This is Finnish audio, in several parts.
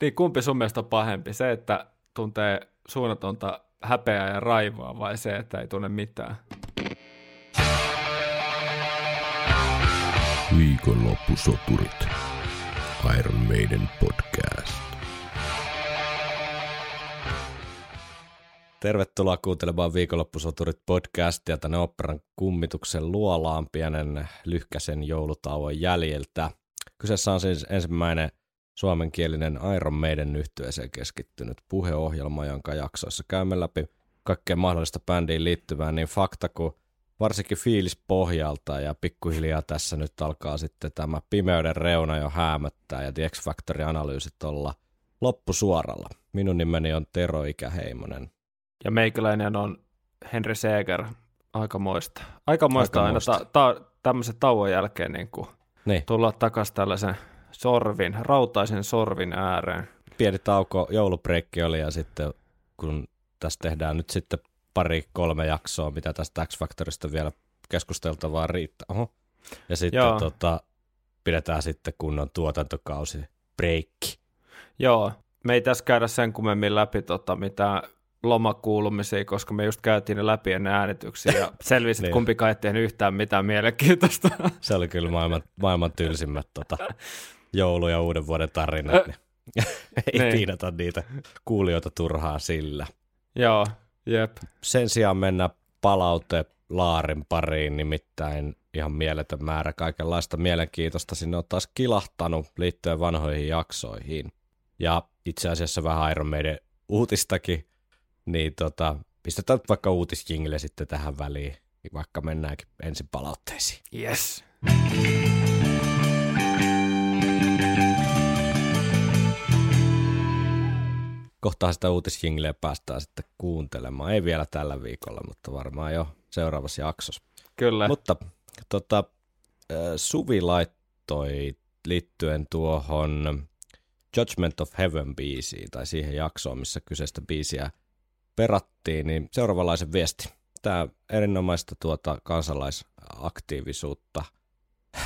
Niin, kumpi sun mielestä on pahempi? Se, että tuntee suunnatonta häpeää ja raivoa vai se, että ei tunne mitään? Viikonloppusoturit. Iron Maiden podcast. Tervetuloa kuuntelemaan Viikonloppusoturit podcastia tänne operan kummituksen luolaan pienen lyhkäsen joulutauon jäljiltä. Kyseessä on siis ensimmäinen suomenkielinen Iron Maiden yhtyeeseen keskittynyt puheohjelma, jonka jaksoissa käymme läpi kaikkea mahdollista bändiin liittyvää niin fakta kuin varsinkin fiilis pohjalta ja pikkuhiljaa tässä nyt alkaa sitten tämä pimeyden reuna jo häämöttää ja The X-Factor-analyysit olla loppusuoralla. Minun nimeni on Tero Ikäheimonen. Ja meikäläinen on Henry Seeger. Aikamoista. Aikamoista, Aikamoista. aina ta- ta- tämmöisen tauon jälkeen niin kuin niin. tulla takaisin tällaisen sorvin, rautaisen sorvin ääreen. Pieni tauko, joulubreikki oli ja sitten kun tässä tehdään nyt sitten pari, kolme jaksoa, mitä tästä X-Factorista vielä keskusteltavaa riittää. Oho. Ja sitten tota, pidetään sitten kunnon tuotantokausi, breikki. Joo, me ei tässä käydä sen kummemmin läpi tota, mitä lomakuulumisia, koska me just käytiin ne läpi ennen äänityksiä ja selvisi, että niin. kumpikaan ei tehnyt yhtään mitään mielenkiintoista. Se oli kyllä maailman, maailman tylsimmät tota, joulu- ja uuden vuoden tarinat. Niin. ei niin. piinata niitä kuulijoita turhaa sillä. Joo, jep. Sen sijaan mennä palaute laarin pariin, nimittäin ihan mieletön määrä kaikenlaista mielenkiintoista sinne on taas kilahtanut liittyen vanhoihin jaksoihin. Ja itse asiassa vähän Iron Maiden uutistakin, niin tota, pistetään vaikka uutisjingle sitten tähän väliin, vaikka mennäänkin ensin palautteisiin. Yes. Kohtaa sitä uutisjingleä päästään sitten kuuntelemaan. Ei vielä tällä viikolla, mutta varmaan jo seuraavassa jaksossa. Kyllä. Mutta tota, Suvi laittoi liittyen tuohon Judgment of Heaven biisiin tai siihen jaksoon, missä kyseistä biisiä perattiin, niin seuraavanlaisen viesti. Tämä erinomaista tuota kansalaisaktiivisuutta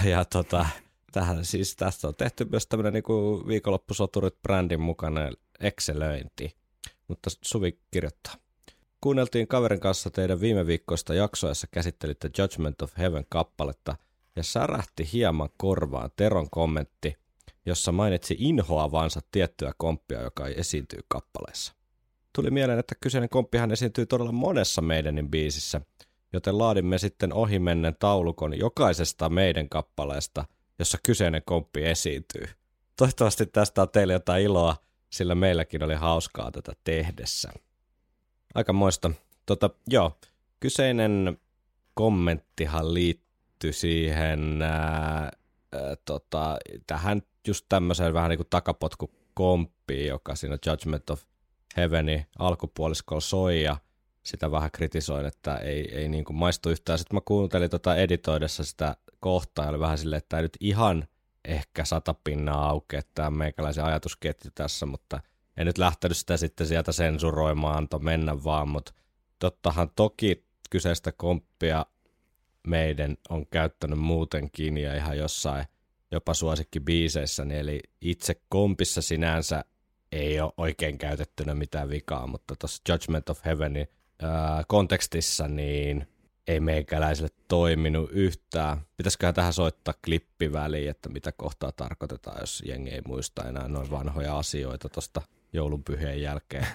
ja tota, tähän, siis tästä on tehty myös tämmöinen niin viikonloppusoturit brändin mukainen Excelöinti. Mutta Suvi kirjoittaa. Kuunneltiin kaverin kanssa teidän viime viikkoista jaksoa, jossa käsittelitte Judgment of Heaven-kappaletta, ja särähti hieman korvaan Teron kommentti, jossa mainitsi inhoavansa tiettyä komppia, joka ei esiintyy kappaleessa. Tuli mieleen, että kyseinen komppihan esiintyy todella monessa meidänin biisissä, joten laadimme sitten ohimennen taulukon jokaisesta meidän kappaleesta, jossa kyseinen komppi esiintyy. Toivottavasti tästä on teille jotain iloa sillä meilläkin oli hauskaa tätä tehdessä. Aika moista. Tota, joo, kyseinen kommenttihan liittyi siihen ää, ää, tota, tähän just tämmöiseen vähän niin kuin takapotkukomppiin, joka siinä Judgment of Heavenin alkupuoliskolla soi ja sitä vähän kritisoin, että ei, ei niin kuin maistu yhtään. Sitten mä kuuntelin tota editoidessa sitä kohtaa ja oli vähän silleen, että tämä nyt ihan – ehkä sata pinnaa auki, että tämä meikäläisen ajatusketju tässä, mutta en nyt lähtenyt sitä sitten sieltä sensuroimaan, anto mennä vaan, mutta tottahan toki kyseistä komppia meidän on käyttänyt muutenkin ja ihan jossain jopa suosikkibiiseissä, niin eli itse kompissa sinänsä ei ole oikein käytettynä mitään vikaa, mutta tuossa Judgment of Heavenin ää, kontekstissa niin ei meikäläiselle toiminut yhtään. Pitäisiköhän tähän soittaa klippi väliin, että mitä kohtaa tarkoitetaan, jos jengi ei muista enää noin vanhoja asioita tuosta joulunpyhien jälkeen.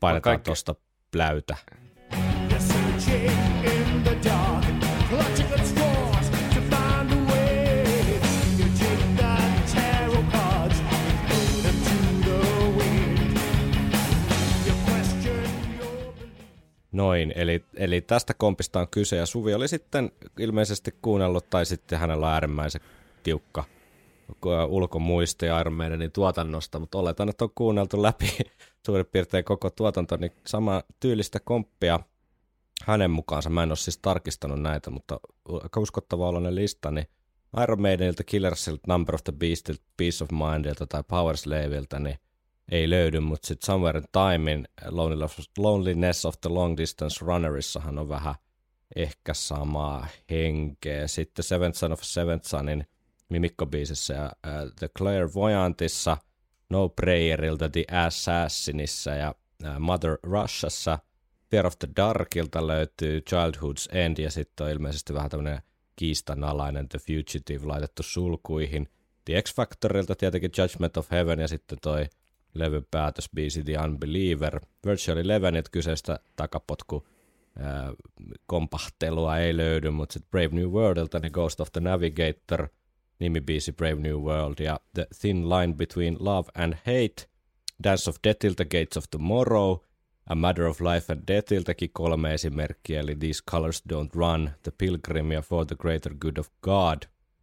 Painetaan tuosta pläytä. Yes, Noin, eli, eli tästä kompista on kyse, ja Suvi oli sitten ilmeisesti kuunnellut, tai sitten hänellä on äärimmäisen tiukka ulkomuisti Iron tuotannosta, mutta oletan, että on kuunneltu läpi suurin piirtein koko tuotanto, niin sama tyylistä komppia hänen mukaansa. Mä en ole siis tarkistanut näitä, mutta aika uskottava oloinen lista, niin Iron Maidenilta, Killersilta, Number of the Beastilta, Peace of Mindilta tai Power Slaveilta, niin ei löydy, mutta sitten Somewhere in Timein Loneliness of the Long Distance Runnerissahan on vähän ehkä samaa henkeä. Sitten Seventh Son of Seventh Sonin mimikkobiisissä ja uh, The Clairvoyantissa No Prayerilta The Assassinissa ja Mother Russiassa. Fear of the Darkilta löytyy Childhood's End ja sitten on ilmeisesti vähän tämmöinen kiistanalainen The Fugitive laitettu sulkuihin. The X-Factorilta tietenkin Judgment of Heaven ja sitten toi levyn päätösbiisi The Unbeliever. Virtual Elevenit kyseistä takapotku ää, kompahtelua ei löydy, mutta sitten Brave New Worldilta niin Ghost of the Navigator, nimibiisi Brave New World ja The Thin Line Between Love and Hate, Dance of Deathilta Gates of Tomorrow, A Matter of Life and Deathiltäkin kolme esimerkkiä, eli These Colors Don't Run, The Pilgrim ja For the Greater Good of God.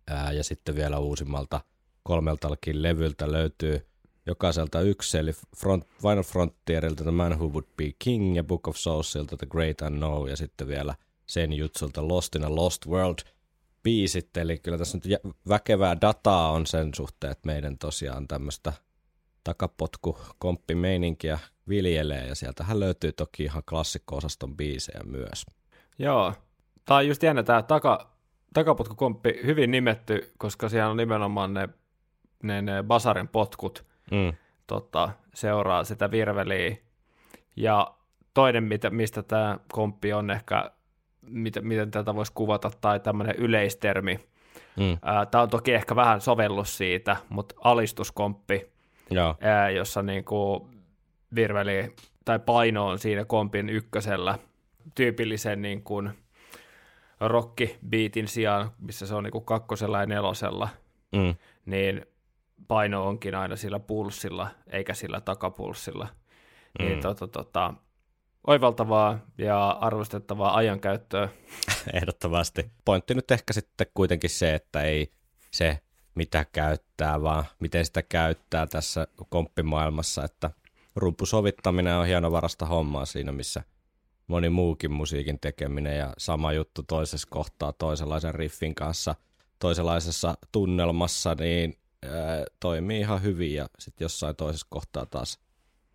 Ää, ja sitten vielä uusimmalta kolmeltakin levyltä löytyy jokaiselta yksi, eli front, Final Frontierilta The Man Who Would Be King ja Book of Soulsilta The Great Unknown ja sitten vielä sen jutsulta Lost in a Lost World biisit, eli kyllä tässä nyt väkevää dataa on sen suhteen, että meidän tosiaan tämmöistä takapotku komppimeininkiä viljelee ja sieltähän löytyy toki ihan klassikko-osaston biisejä myös. Joo, tämä on just jännä tämä taka, takapotkukomppi hyvin nimetty, koska siellä on nimenomaan ne, ne, ne basarin potkut, mm. tota, seuraa sitä virveliä. Ja toinen, mitä, mistä tämä komppi on ehkä, miten, miten tätä voisi kuvata, tai tämmöinen yleistermi. Mm. Tämä on toki ehkä vähän sovellus siitä, mutta alistuskomppi, Joo. Ää, jossa niinku virveli tai paino on siinä kompin ykkösellä tyypillisen niin kuin rockibiitin sijaan, missä se on niin kuin kakkosella ja nelosella, mm. niin paino onkin aina sillä pulssilla, eikä sillä takapulssilla. Niin mm. Niin tota, tota, oivaltavaa ja arvostettavaa ajankäyttöä. Ehdottomasti. Pointti nyt ehkä sitten kuitenkin se, että ei se mitä käyttää, vaan miten sitä käyttää tässä komppimaailmassa, että rumpusovittaminen on hienovarasta hommaa siinä, missä moni muukin musiikin tekeminen ja sama juttu toisessa kohtaa toisenlaisen riffin kanssa toisenlaisessa tunnelmassa, niin ää, toimii ihan hyvin ja sitten jossain toisessa kohtaa taas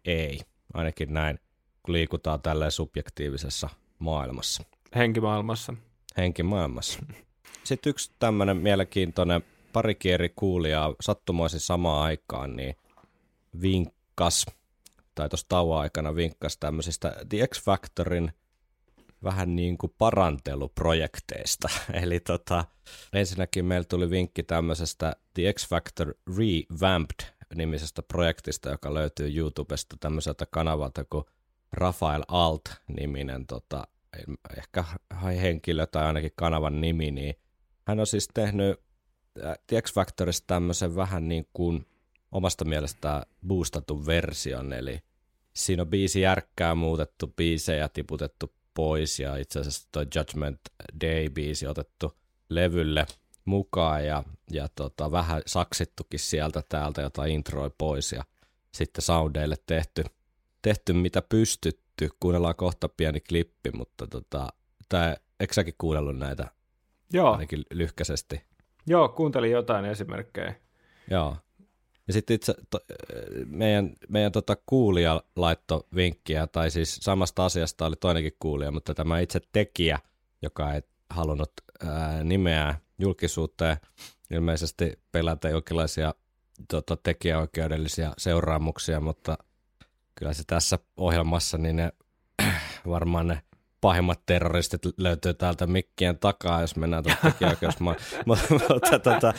ei. Ainakin näin, kun liikutaan tälleen subjektiivisessa maailmassa. Henkimaailmassa. Henkimaailmassa. Sitten yksi tämmöinen mielenkiintoinen pari kieri kuulijaa sattumoisin samaan aikaan, niin vinkkas, tai tuossa tauon aikana vinkkas tämmöisistä The X Factorin vähän niin kuin paranteluprojekteista. Eli tota, ensinnäkin meillä tuli vinkki tämmöisestä The X Factor Revamped nimisestä projektista, joka löytyy YouTubesta tämmöiseltä kanavalta kuin Rafael Alt-niminen tota, ehkä henkilö tai ainakin kanavan nimi, niin hän on siis tehnyt The X Factorista tämmöisen vähän niin kuin omasta mielestä boostatun version, eli siinä on biisi järkkää muutettu, biisejä tiputettu pois ja itse asiassa toi Judgment Day-biisi otettu levylle mukaan ja, ja tota, vähän saksittukin sieltä täältä jotain introi pois ja sitten soundeille tehty, tehty mitä pystytty. Kuunnellaan kohta pieni klippi, mutta tota, tää, eikö säkin kuunnellut näitä Joo. ainakin lyhkäisesti? Joo, kuuntelin jotain esimerkkejä. Joo. Ja sitten itse to, meidän, meidän tota kuulija laitto vinkkiä, tai siis samasta asiasta oli toinenkin kuulija, mutta tämä itse tekijä, joka ei halunnut ää, nimeä julkisuuteen, ilmeisesti pelätä jonkinlaisia tota, tekijäoikeudellisia seuraamuksia, mutta kyllä se tässä ohjelmassa, niin ne varmaan ne pahimmat terroristit löytyy täältä mikkien takaa, jos mennään tuota tekijäoikeusmaan. mutta tota,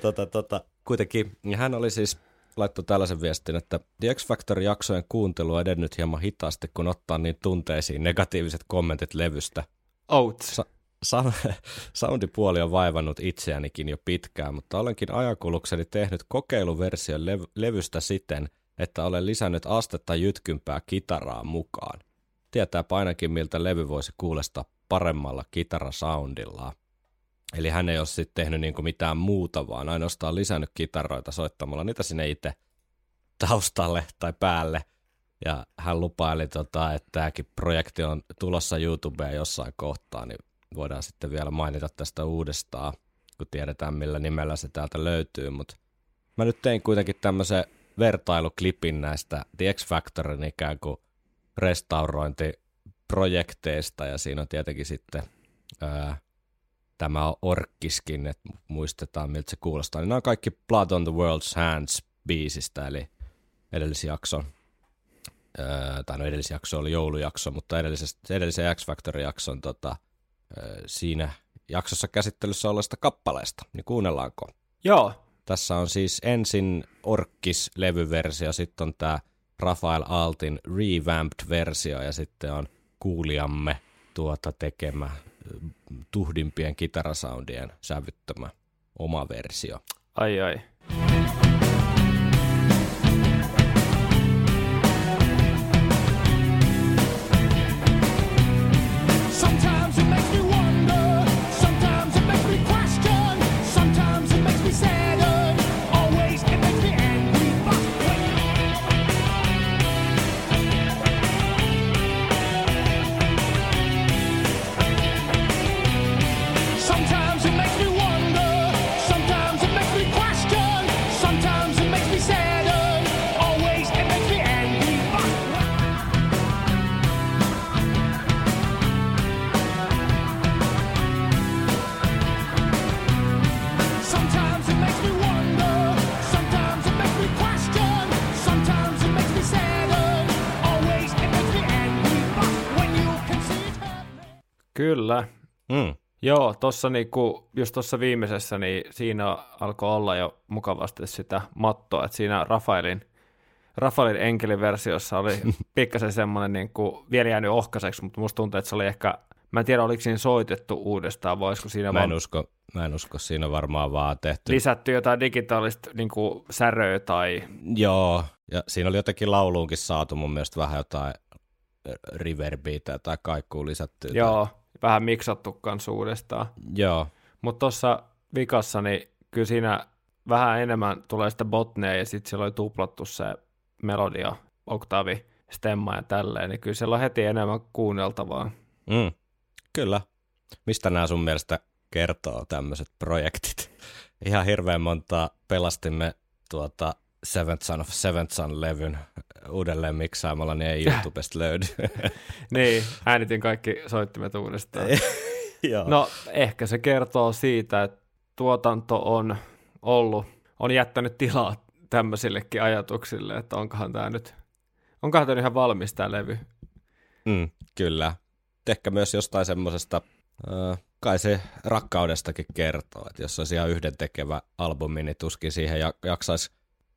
tota, tota, kuitenkin hän oli siis laittoi tällaisen viestin, että The X Factor-jaksojen kuuntelu on edennyt hieman hitaasti, kun ottaa niin tunteisiin negatiiviset kommentit levystä. Out. Sa- sa- soundipuoli on vaivannut itseänikin jo pitkään, mutta olenkin ajakulukseni tehnyt kokeiluversion lev- levystä siten, että olen lisännyt astetta jytkympää kitaraa mukaan. Tietää ainakin, miltä levy voisi kuulostaa paremmalla kitarasoundillaan. Eli hän ei ole sitten tehnyt niinku mitään muuta, vaan ainoastaan lisännyt kitaroita soittamalla niitä sinne itse taustalle tai päälle. Ja hän lupaili, tota, että tämäkin projekti on tulossa YouTubeen jossain kohtaa, niin voidaan sitten vielä mainita tästä uudestaan, kun tiedetään millä nimellä se täältä löytyy. Mutta mä nyt tein kuitenkin tämmöisen vertailuklipin näistä The X Factorin ikään kuin restaurointiprojekteista, ja siinä on tietenkin sitten ää, tämä orkkiskin, että muistetaan miltä se kuulostaa. Niin nämä on kaikki Blood on the World's Hands biisistä, eli edellisjakson. Tai no edellisjakso oli joulujakso, mutta edellisen X Factor-jakson tota, siinä jaksossa käsittelyssä olleesta kappaleesta, niin kuunnellaanko? Joo. Tässä on siis ensin Orkis-levyversio, sitten on tämä Rafael Altin revamped-versio ja sitten on kuulijamme tuota tekemä tuhdimpien kitarasoundien sävyttämä oma versio. Ai ai. Joo, tuossa niinku, just tuossa viimeisessä, niin siinä alkoi olla jo mukavasti sitä mattoa, että siinä Rafaelin, Rafaelin enkelin versiossa oli pikkasen semmoinen niinku, vielä jäänyt ohkaiseksi, mutta musta tuntuu, että se oli ehkä, mä en tiedä oliko siinä soitettu uudestaan, voisiko siinä mä en, vaan... usko, mä en usko, siinä varmaan vaan tehty. Lisätty jotain digitaalista niinku, säröä tai... Joo, ja siinä oli jotenkin lauluunkin saatu mun mielestä vähän jotain reverbiitä tai kaikkuu lisätty. Joo, vähän miksattu kanssa uudestaan. Joo. Mutta tuossa vikassa, niin kyllä siinä vähän enemmän tulee sitä botneja ja sitten siellä oli tuplattu se melodia, oktavi, stemma ja tälleen, niin kyllä siellä on heti enemmän kuunneltavaa. Mm, kyllä. Mistä nämä sun mielestä kertoo tämmöiset projektit? Ihan hirveän monta pelastimme tuota Seventh Son of Seventh Son-levyn uudelleen miksaamalla, niin ei YouTubesta löydy. niin, äänitin kaikki soittimet uudestaan. no, ehkä se kertoo siitä, että tuotanto on ollut, on jättänyt tilaa tämmöisillekin ajatuksille, että onkohan tämä nyt, onkohan tämä ihan valmis tämä levy. Mm, kyllä. Ehkä myös jostain semmoisesta, äh, kai se rakkaudestakin kertoo, että jos olisi ihan yhdentekevä albumi, niin tuskin siihen jaksaisi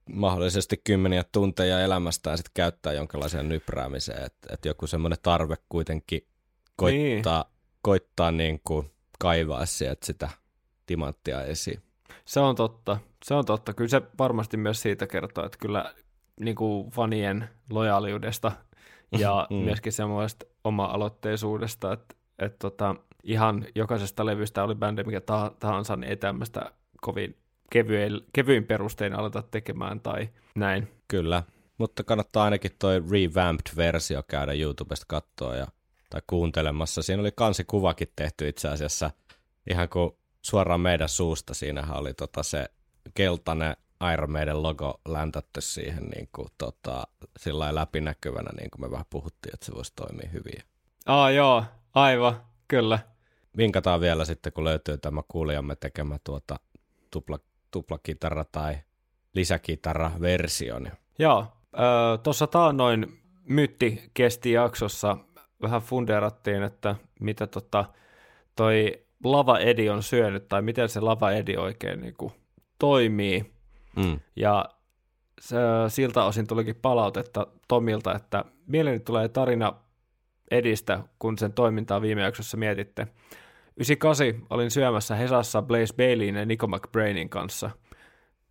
mahdollisesti kymmeniä tunteja elämästä ja sitten käyttää jonkinlaiseen nypräämiseen, että et joku semmoinen tarve kuitenkin koittaa, niin. koittaa niin kuin kaivaa sieltä sitä timanttia esiin. Se on totta, se on totta. Kyllä se varmasti myös siitä kertoo, että kyllä niin kuin fanien lojaaliudesta ja mm. myöskin semmoista oma-aloitteisuudesta, että, että tota, ihan jokaisesta levystä oli bändi mikä tahansa, niin ei tämmöistä kovin kevyin, kevyin perustein aleta tekemään tai näin. Kyllä, mutta kannattaa ainakin toi revamped-versio käydä YouTubesta katsoa ja, tai kuuntelemassa. Siinä oli kansikuvakin tehty itse asiassa ihan kuin suoraan meidän suusta. Siinähän oli tota se keltainen Iron Maiden logo läntätty siihen niin kuin, tota, sillä läpinäkyvänä, niin kuin me vähän puhuttiin, että se voisi toimia hyvin. Aa joo, aivan, kyllä. Vinkataan vielä sitten, kun löytyy tämä kuulijamme tekemä tuota tupla tuplakitara tai lisäkitara-versio. Joo, äh, tuossa taannoin mytti kesti jaksossa vähän fundeerattiin, että mitä tota, toi lava edi on syönyt tai miten se lava edi oikein niin kuin, toimii. Mm. Ja se, siltä osin tulikin palautetta Tomilta, että mieleeni tulee tarina edistä, kun sen toimintaa viime jaksossa mietitte. 98 olin syömässä Hesassa Blaze Baileyin ja Nico McBrainin kanssa.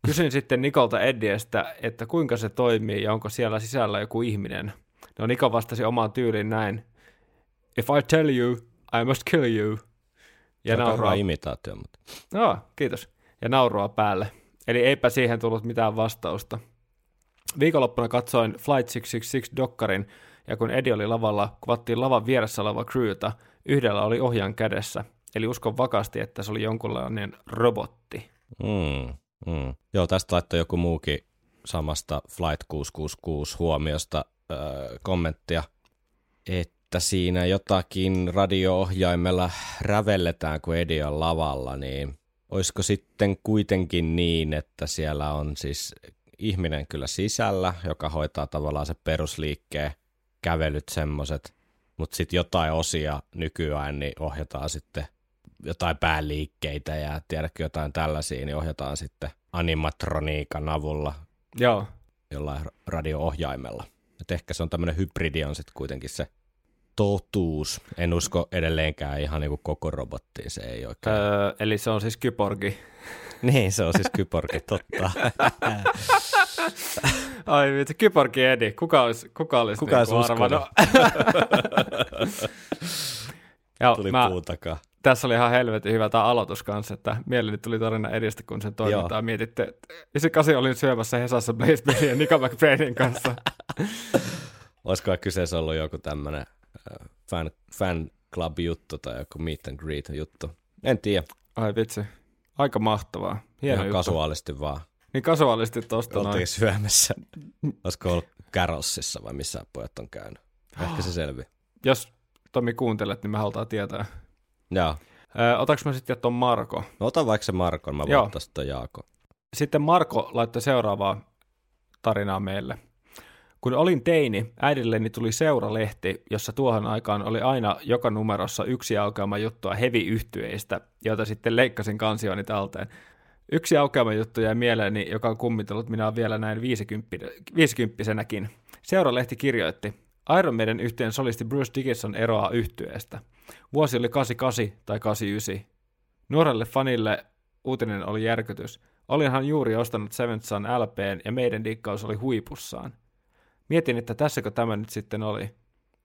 Kysyin sitten Nikolta Eddiestä, että kuinka se toimii ja onko siellä sisällä joku ihminen. No Niko vastasi omaan tyyliin näin. If I tell you, I must kill you. Ja nauraa. imitaatio, mutta... No, kiitos. Ja nauroa päälle. Eli eipä siihen tullut mitään vastausta. Viikonloppuna katsoin Flight 666 Dokkarin, ja kun Eddie oli lavalla, kuvattiin lavan vieressä oleva crewta, yhdellä oli ohjan kädessä – Eli uskon vakaasti, että se oli jonkunlainen robotti. Mm, mm. Joo, tästä laittoi joku muukin samasta Flight 666 huomiosta äh, kommenttia, että siinä jotakin radio-ohjaimella rävelletään, kun Edi on lavalla, niin olisiko sitten kuitenkin niin, että siellä on siis ihminen kyllä sisällä, joka hoitaa tavallaan se perusliikkeen kävelyt semmoset, mutta sitten jotain osia nykyään niin ohjataan sitten jotain pääliikkeitä ja tiedätkö jotain tällaisia, niin ohjataan sitten animatroniikan avulla Joo. jollain radio-ohjaimella. Et ehkä se on tämmöinen hybridi on sitten kuitenkin se totuus. En usko edelleenkään ihan niin kuin koko robottiin, se ei oikein. Öö, eli se on siis kyborgi. niin, se on siis kyborgi, totta. Ai vitsi, kyborgi Edi, kuka olisi, kuka olisi kuka niinku olisi arvannut? Joo, Tuli mä, puun takaa tässä oli ihan helvetin hyvä tämä aloitus kanssa, että mieleni tuli tarina edistä, kun sen toimintaa Joo. mietitte. 98 olin syömässä Hesassa Blaze ja Nika McBrainin kanssa. Olisiko kyseessä ollut joku tämmöinen äh, fan, fan club juttu tai joku meet and greet juttu? En tiedä. Ai vitsi. Aika mahtavaa. Hieno Ihan juttu. kasuaalisti vaan. Niin kasuaalisti tosta Oltiin noin. syömässä. Olisiko ollut Karossissa vai missä pojat on käynyt? Ehkä se selvi. Jos Tomi kuuntelet, niin me halutaan tietää. Joo. Ö, otaks mä sitten tuon Marko? No ota vaikka se Marko, mä voin ottaa sitä Jaako. Sitten Marko laittoi seuraavaa tarinaa meille. Kun olin teini, äidilleni tuli seuralehti, jossa tuohon aikaan oli aina joka numerossa yksi aukeama juttua heavy-yhtyeistä, joita sitten leikkasin kansioni talteen. Yksi aukeama juttu jäi mieleeni, joka on kummitellut minä vielä näin viisikymppisenäkin. Seuralehti kirjoitti, Iron Maiden yhteen solisti Bruce Dickinson eroaa yhtyeestä. Vuosi oli 88 tai 89. Nuorelle fanille uutinen oli järkytys. Olinhan juuri ostanut Seventh Sun LPn ja meidän dikkaus oli huipussaan. Mietin, että tässäkö tämä nyt sitten oli.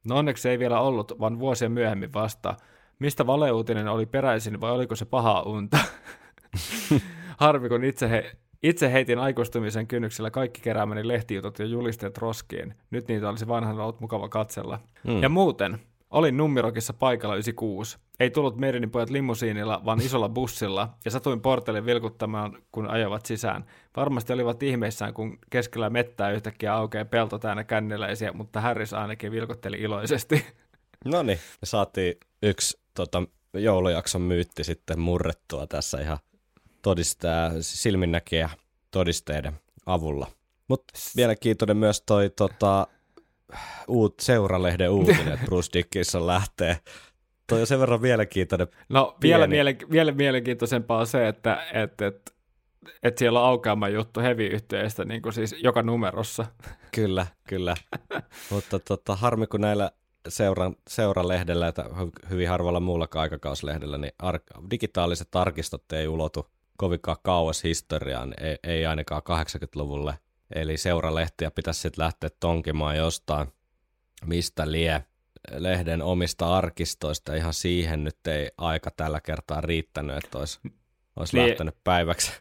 No onneksi ei vielä ollut, vaan vuosia myöhemmin vasta. Mistä valeuutinen oli peräisin vai oliko se paha unta? Harvi, kun itse, he, itse heitin aikuistumisen kynnyksellä kaikki keräämäni lehtijutut ja julisteet roskiin. Nyt niitä olisi vanhan ollut mukava katsella. Mm. Ja muuten, Olin Nummirokissa paikalla 96. Ei tullut meidänin pojat limusiinilla, vaan isolla bussilla, ja satuin portelle vilkuttamaan, kun ajavat sisään. Varmasti olivat ihmeissään, kun keskellä mettää yhtäkkiä aukeaa pelto täynnä känneläisiä, mutta Harris ainakin vilkutteli iloisesti. No niin, me saatiin yksi tota, joulujakson myytti sitten murrettua tässä ihan todistaa silminnäkiä todisteiden avulla. Mutta mielenkiintoinen myös toi tota, uut seuralehden uutinen, että Bruce Dickinson lähtee. Toi on sen verran mielenkiintoinen. No vielä, miele, vielä mielenkiintoisempaa on se, että, että, että, että siellä on aukeama juttu heavy-yhteistä niin kuin siis joka numerossa. Kyllä, kyllä. Mutta tota, harmi kun näillä seuran, seuralehdellä, että hyvin harvalla muullakaan aikakauslehdellä, niin ar- digitaaliset arkistot ei ulotu kovinkaan kauas historiaan, ei, ei ainakaan 80-luvulle Eli seuralehtiä pitäisi sitten lähteä tonkimaan jostain, mistä lie lehden omista arkistoista. Ihan siihen nyt ei aika tällä kertaa riittänyt, että olisi, olisi niin, lähtenyt päiväksi.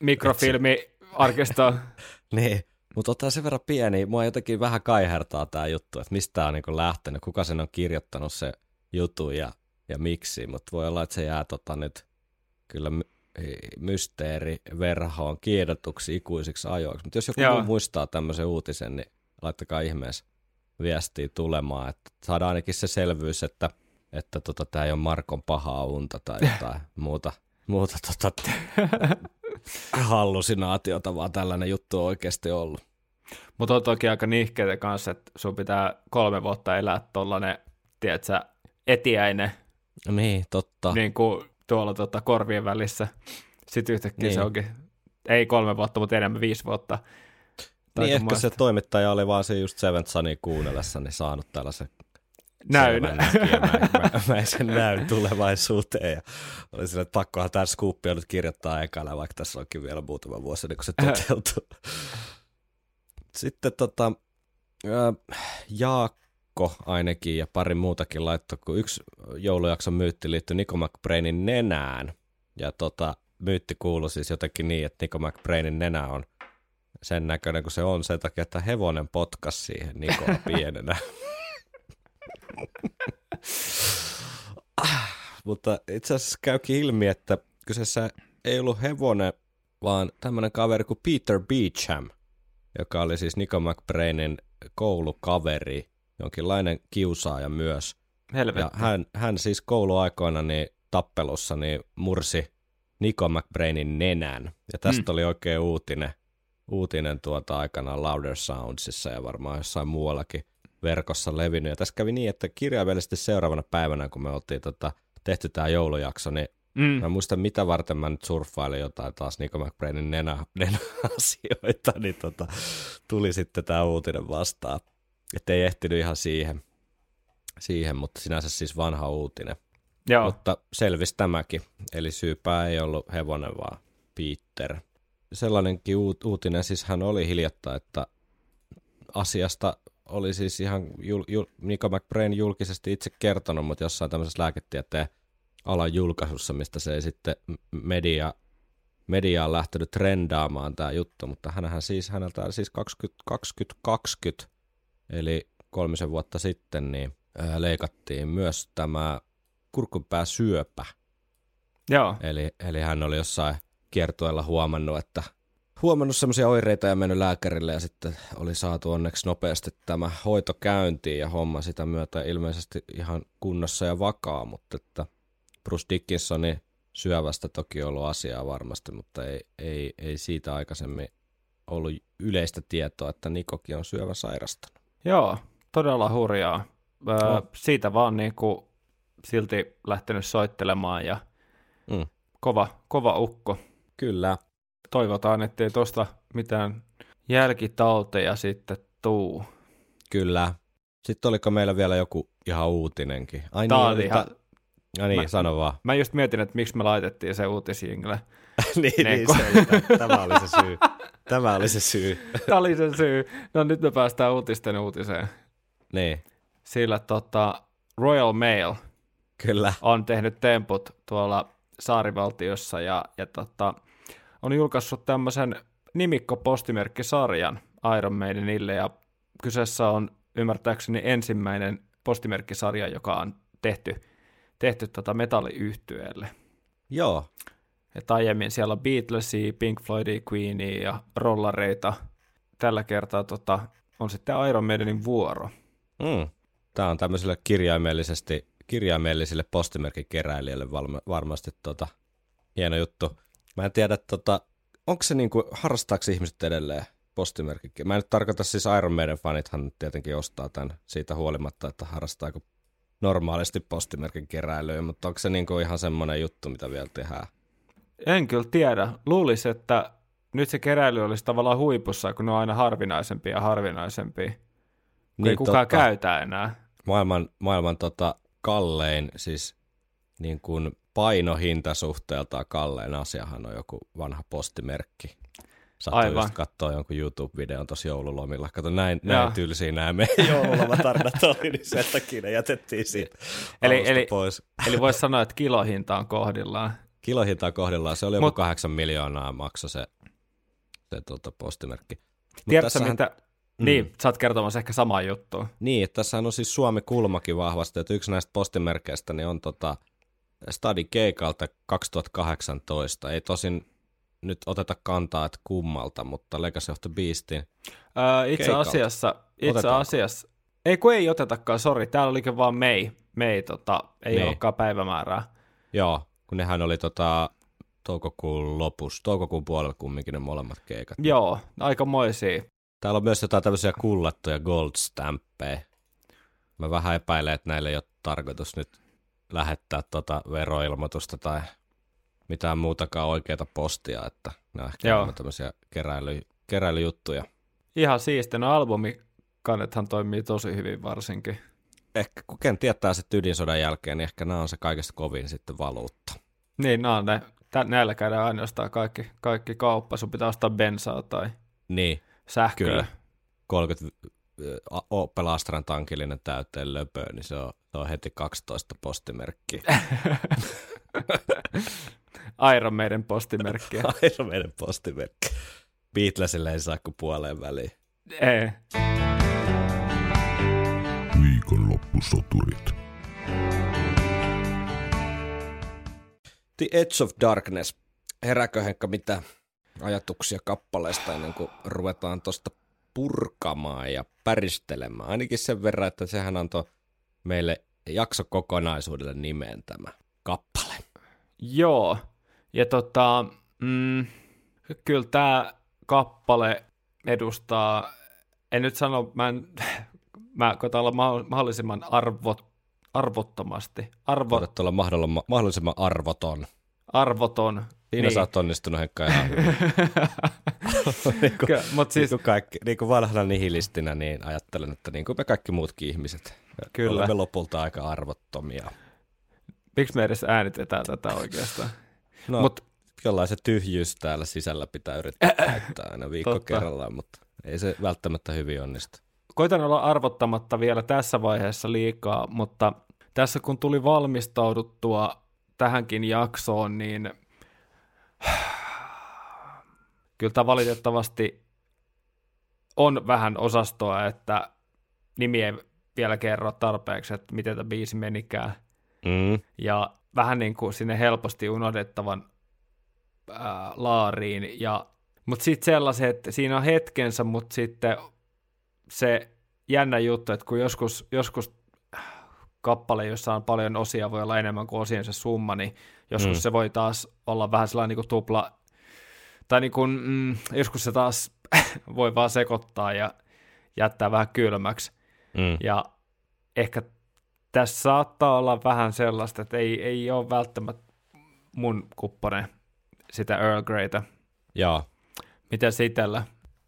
Mikrofilmi arkisto. niin, mutta ottaa sen verran pieni. Mua jotenkin vähän kaihertaa tämä juttu, että mistä on niin lähtenyt, kuka sen on kirjoittanut se jutu ja, ja miksi. Mutta voi olla, että se jää tota nyt kyllä mysteeri verhoon kiedotuksi ikuisiksi ajoiksi. Mutta jos joku Joo. muistaa tämmöisen uutisen, niin laittakaa ihmeessä viestiä tulemaan, että saadaan ainakin se selvyys, että että tota, tämä ei ole Markon pahaa unta tai jotain muuta, muuta tota, hallusinaatiota, vaan tällainen juttu on oikeasti ollut. Mutta on toki aika nihkeitä kanssa, että sun pitää kolme vuotta elää tuollainen, tiedätkö, etiäinen. Niin, totta. Niin kuin tuolla tota, korvien välissä. Sitten yhtäkkiä niin. se onkin, ei kolme vuotta, mutta enemmän viisi vuotta. Niin ehkä se toimittaja oli vaan se just Seventh Sunin kuunnellessa, niin saanut tällaisen näyn. Mä, mä, mä, en sen näy tulevaisuuteen. Ja oli sille, että pakkohan tämä skuuppi nyt kirjoittaa ekana, vaikka tässä onkin vielä muutama vuosi ennen kuin se toteutuu. Sitten tota, Jaakko Mikko ainakin ja pari muutakin laittoi, kun yksi joulujakson myytti liittyi Nico McBrainin nenään. Ja tota, myytti kuului siis jotenkin niin, että Nico McBrainin nenä on sen näköinen kuin se on sen takia, että hevonen potkas siihen Nikoa pienenä. Mutta itse asiassa käykin ilmi, että kyseessä ei ollut hevonen, vaan tämmöinen kaveri kuin Peter Beecham, joka oli siis Nico McBrainin koulukaveri jonkinlainen kiusaaja myös. Helvetti. Ja hän, hän siis kouluaikoina niin tappelussa niin mursi Nico McBrainin nenän. Ja tästä mm. oli oikein uutinen uutinen tuota aikanaan Louder Soundsissa ja varmaan jossain muuallakin verkossa levinnyt. Ja tässä kävi niin, että kirjaimellisesti seuraavana päivänä, kun me oltiin tota, tehty tämä joulujakso, niin Mm. Mä muistan, mitä varten mä nyt surffailin jotain taas Nico McBrainin nenä, nenä-asioita, niin tota, tuli sitten tämä uutinen vastaan. Että ei ehtinyt ihan siihen, siihen, mutta sinänsä siis vanha uutinen. Joo. Mutta selvisi tämäkin, eli syypää ei ollut hevonen, vaan Peter. Sellainenkin uutinen siis hän oli hiljattain, että asiasta oli siis ihan jul, jul, Nico McBrain julkisesti itse kertonut, mutta jossain tämmöisessä lääketieteen alan julkaisussa, mistä se ei sitten media, media on lähtenyt trendaamaan tämä juttu, mutta hänhän siis, häneltä siis 20, 2020, eli kolmisen vuotta sitten, niin ää, leikattiin myös tämä kurkkunpääsyöpä. Joo. Eli, eli hän oli jossain kiertueella huomannut, että huomannut semmoisia oireita ja mennyt lääkärille ja sitten oli saatu onneksi nopeasti tämä hoito käyntiin ja homma sitä myötä ilmeisesti ihan kunnossa ja vakaa, mutta että Bruce Dickinsonin syövästä toki ollut asiaa varmasti, mutta ei, ei, ei siitä aikaisemmin ollut yleistä tietoa, että Nikokin on syövä sairastanut. Joo, todella hurjaa. Öö, no. Siitä vaan niin kuin silti lähtenyt soittelemaan ja mm. kova, kova ukko. Kyllä. Toivotaan, ettei tuosta mitään jälkitauteja sitten tuu. Kyllä. Sitten oliko meillä vielä joku ihan uutinenkin? Ai Tämä niin, ihan, No niin, mä, sano vaan. Mä just mietin, että miksi me laitettiin se uutisjingle. niin, niin, niin se, tämä oli se syy. Tämä oli se syy. tämä oli se syy. No nyt me päästään uutisten uutiseen. Niin. Sillä tota, Royal Mail Kyllä. on tehnyt temput tuolla saarivaltiossa ja, ja tota, on julkaissut tämmöisen nimikko-postimerkkisarjan Iron Maidenille ja kyseessä on ymmärtääkseni ensimmäinen postimerkkisarja, joka on tehty – tehty tota metalliyhtyeelle. Joo. Et aiemmin siellä on Beatlesia, Pink Floydia, Queenia ja rollareita. Tällä kertaa tota, on sitten Iron Maidenin vuoro. Mm. Tämä on tämmöiselle kirjaimellisesti, kirjaimellisille postimerkkikeräilijöille varmasti tota, hieno juttu. Mä en tiedä, tota, onko se niinku, harrastaako ihmiset edelleen postimerkki? Mä en nyt tarkoita siis Iron Maiden fanithan tietenkin ostaa tämän siitä huolimatta, että harrastaako normaalisti postimerkin keräilyä, mutta onko se niin kuin ihan semmoinen juttu, mitä vielä tehdään? En kyllä tiedä. Luulisi, että nyt se keräily olisi tavallaan huipussa, kun ne on aina harvinaisempia ja harvinaisempia, kun niin, ei kukaan totta. käytä enää. Maailman, maailman tota, kallein, siis niin kuin painohinta suhteeltaan kallein asiahan on joku vanha postimerkki. Saattoi Aivan. just katsoa jonkun YouTube-videon tosi joululomilla. Kato, näin, näin tylsiä nämä meidän joululomatarnat oli, niin sen takia ne jätettiin siitä eli, eli, pois. Eli voisi sanoa, että kilohinta on kohdillaan. Kilohinta on kohdillaan. Se oli Mut, joku kahdeksan miljoonaa makso se, se tuota, postimerkki. Tiedätkö mitä? Mm. Niin, sä oot kertomassa ehkä samaa juttua. Niin, että tässä on siis Suomi-kulmakin vahvasti, että yksi näistä postimerkeistä niin on tota, Stadi Keikalta 2018. Ei tosin nyt oteta kantaa, että kummalta, mutta Legacy of the Beastin öö, Itse keikalta. asiassa, itse asiassa, ei kun ei otetakaan, sori, täällä olikin vaan Mei, Mei tota, ei Mei. olekaan päivämäärää. Joo, kun nehän oli tota, toukokuun lopussa, toukokuun puolella kumminkin ne molemmat keikat. Joo, aika moisia. Täällä on myös jotain tämmöisiä kullattuja gold stampeja. Mä vähän epäilen, että näille ei ole tarkoitus nyt lähettää tota veroilmoitusta tai mitään muutakaan oikeita postia, että nämä ehkä Joo. tämmöisiä keräily, keräilyjuttuja. Ihan siisti, no albumikannethan toimii tosi hyvin varsinkin. Ehkä kun ken tietää sitten ydinsodan jälkeen, niin ehkä nämä on se kaikista kovin sitten valuutta. Niin, on ne. Tä, näillä käydään ainoastaan kaikki, kaikki kauppa. Sun pitää ostaa bensaa tai niin, sähköä. Kyllä. 30 Opel Astran tankillinen täyteen löpöä, niin se on, se on heti 12 postimerkkiä. Iron Maiden postimerkkiä. Iron Maiden postimerkki. Beatlesille ei saa kuin puoleen väliin. Ei. Viikonloppusoturit. The Edge of Darkness. Herääkö Henkka mitä ajatuksia kappaleesta ennen kuin ruvetaan tuosta purkamaan ja päristelemään? Ainakin sen verran, että sehän antoi meille jakso kokonaisuudelle nimeen tämä kappale. Joo, ja tota, mm, kyllä tämä kappale edustaa, en nyt sano, mä, en, mä koitan olla mahdollisimman arvot, arvottomasti. Arvo... Koitat olla mahdollisimman arvoton. Arvoton. Siinä niin. sä oot onnistunut Henkka ihan hyvin. niin kuin, Mut siis... niin kuin kaikki, niin kuin vanhana nihilistinä, niin ajattelen, että niin kuin me kaikki muutkin ihmiset. Kyllä. Olemme lopulta aika arvottomia. Miksi me edes äänitetään tätä oikeastaan? No, Mut... jollain se tyhjyys täällä sisällä pitää yrittää käyttää aina viikko Totta. kerrallaan, mutta ei se välttämättä hyvin onnistu. Koitan olla arvottamatta vielä tässä vaiheessa liikaa, mutta tässä kun tuli valmistauduttua tähänkin jaksoon, niin kyllä tämä valitettavasti on vähän osastoa, että nimi ei vielä kerro tarpeeksi, että miten tämä biisi menikään. Mm. Ja vähän niin kuin sinne helposti unohdettavan ää, laariin. Ja, mutta sitten sellaiset, että siinä on hetkensä, mutta sitten se jännä juttu, että kun joskus, joskus kappale, jossa on paljon osia, voi olla enemmän kuin osiensa summa, niin joskus mm. se voi taas olla vähän sellainen niin kuin tupla, tai niin kuin, mm, joskus se taas voi vaan sekoittaa ja jättää vähän kylmäksi. Mm. Ja ehkä tässä saattaa olla vähän sellaista, että ei, ei ole välttämättä mun kuppone sitä Earl Greytä. Joo. Miten se itsellä?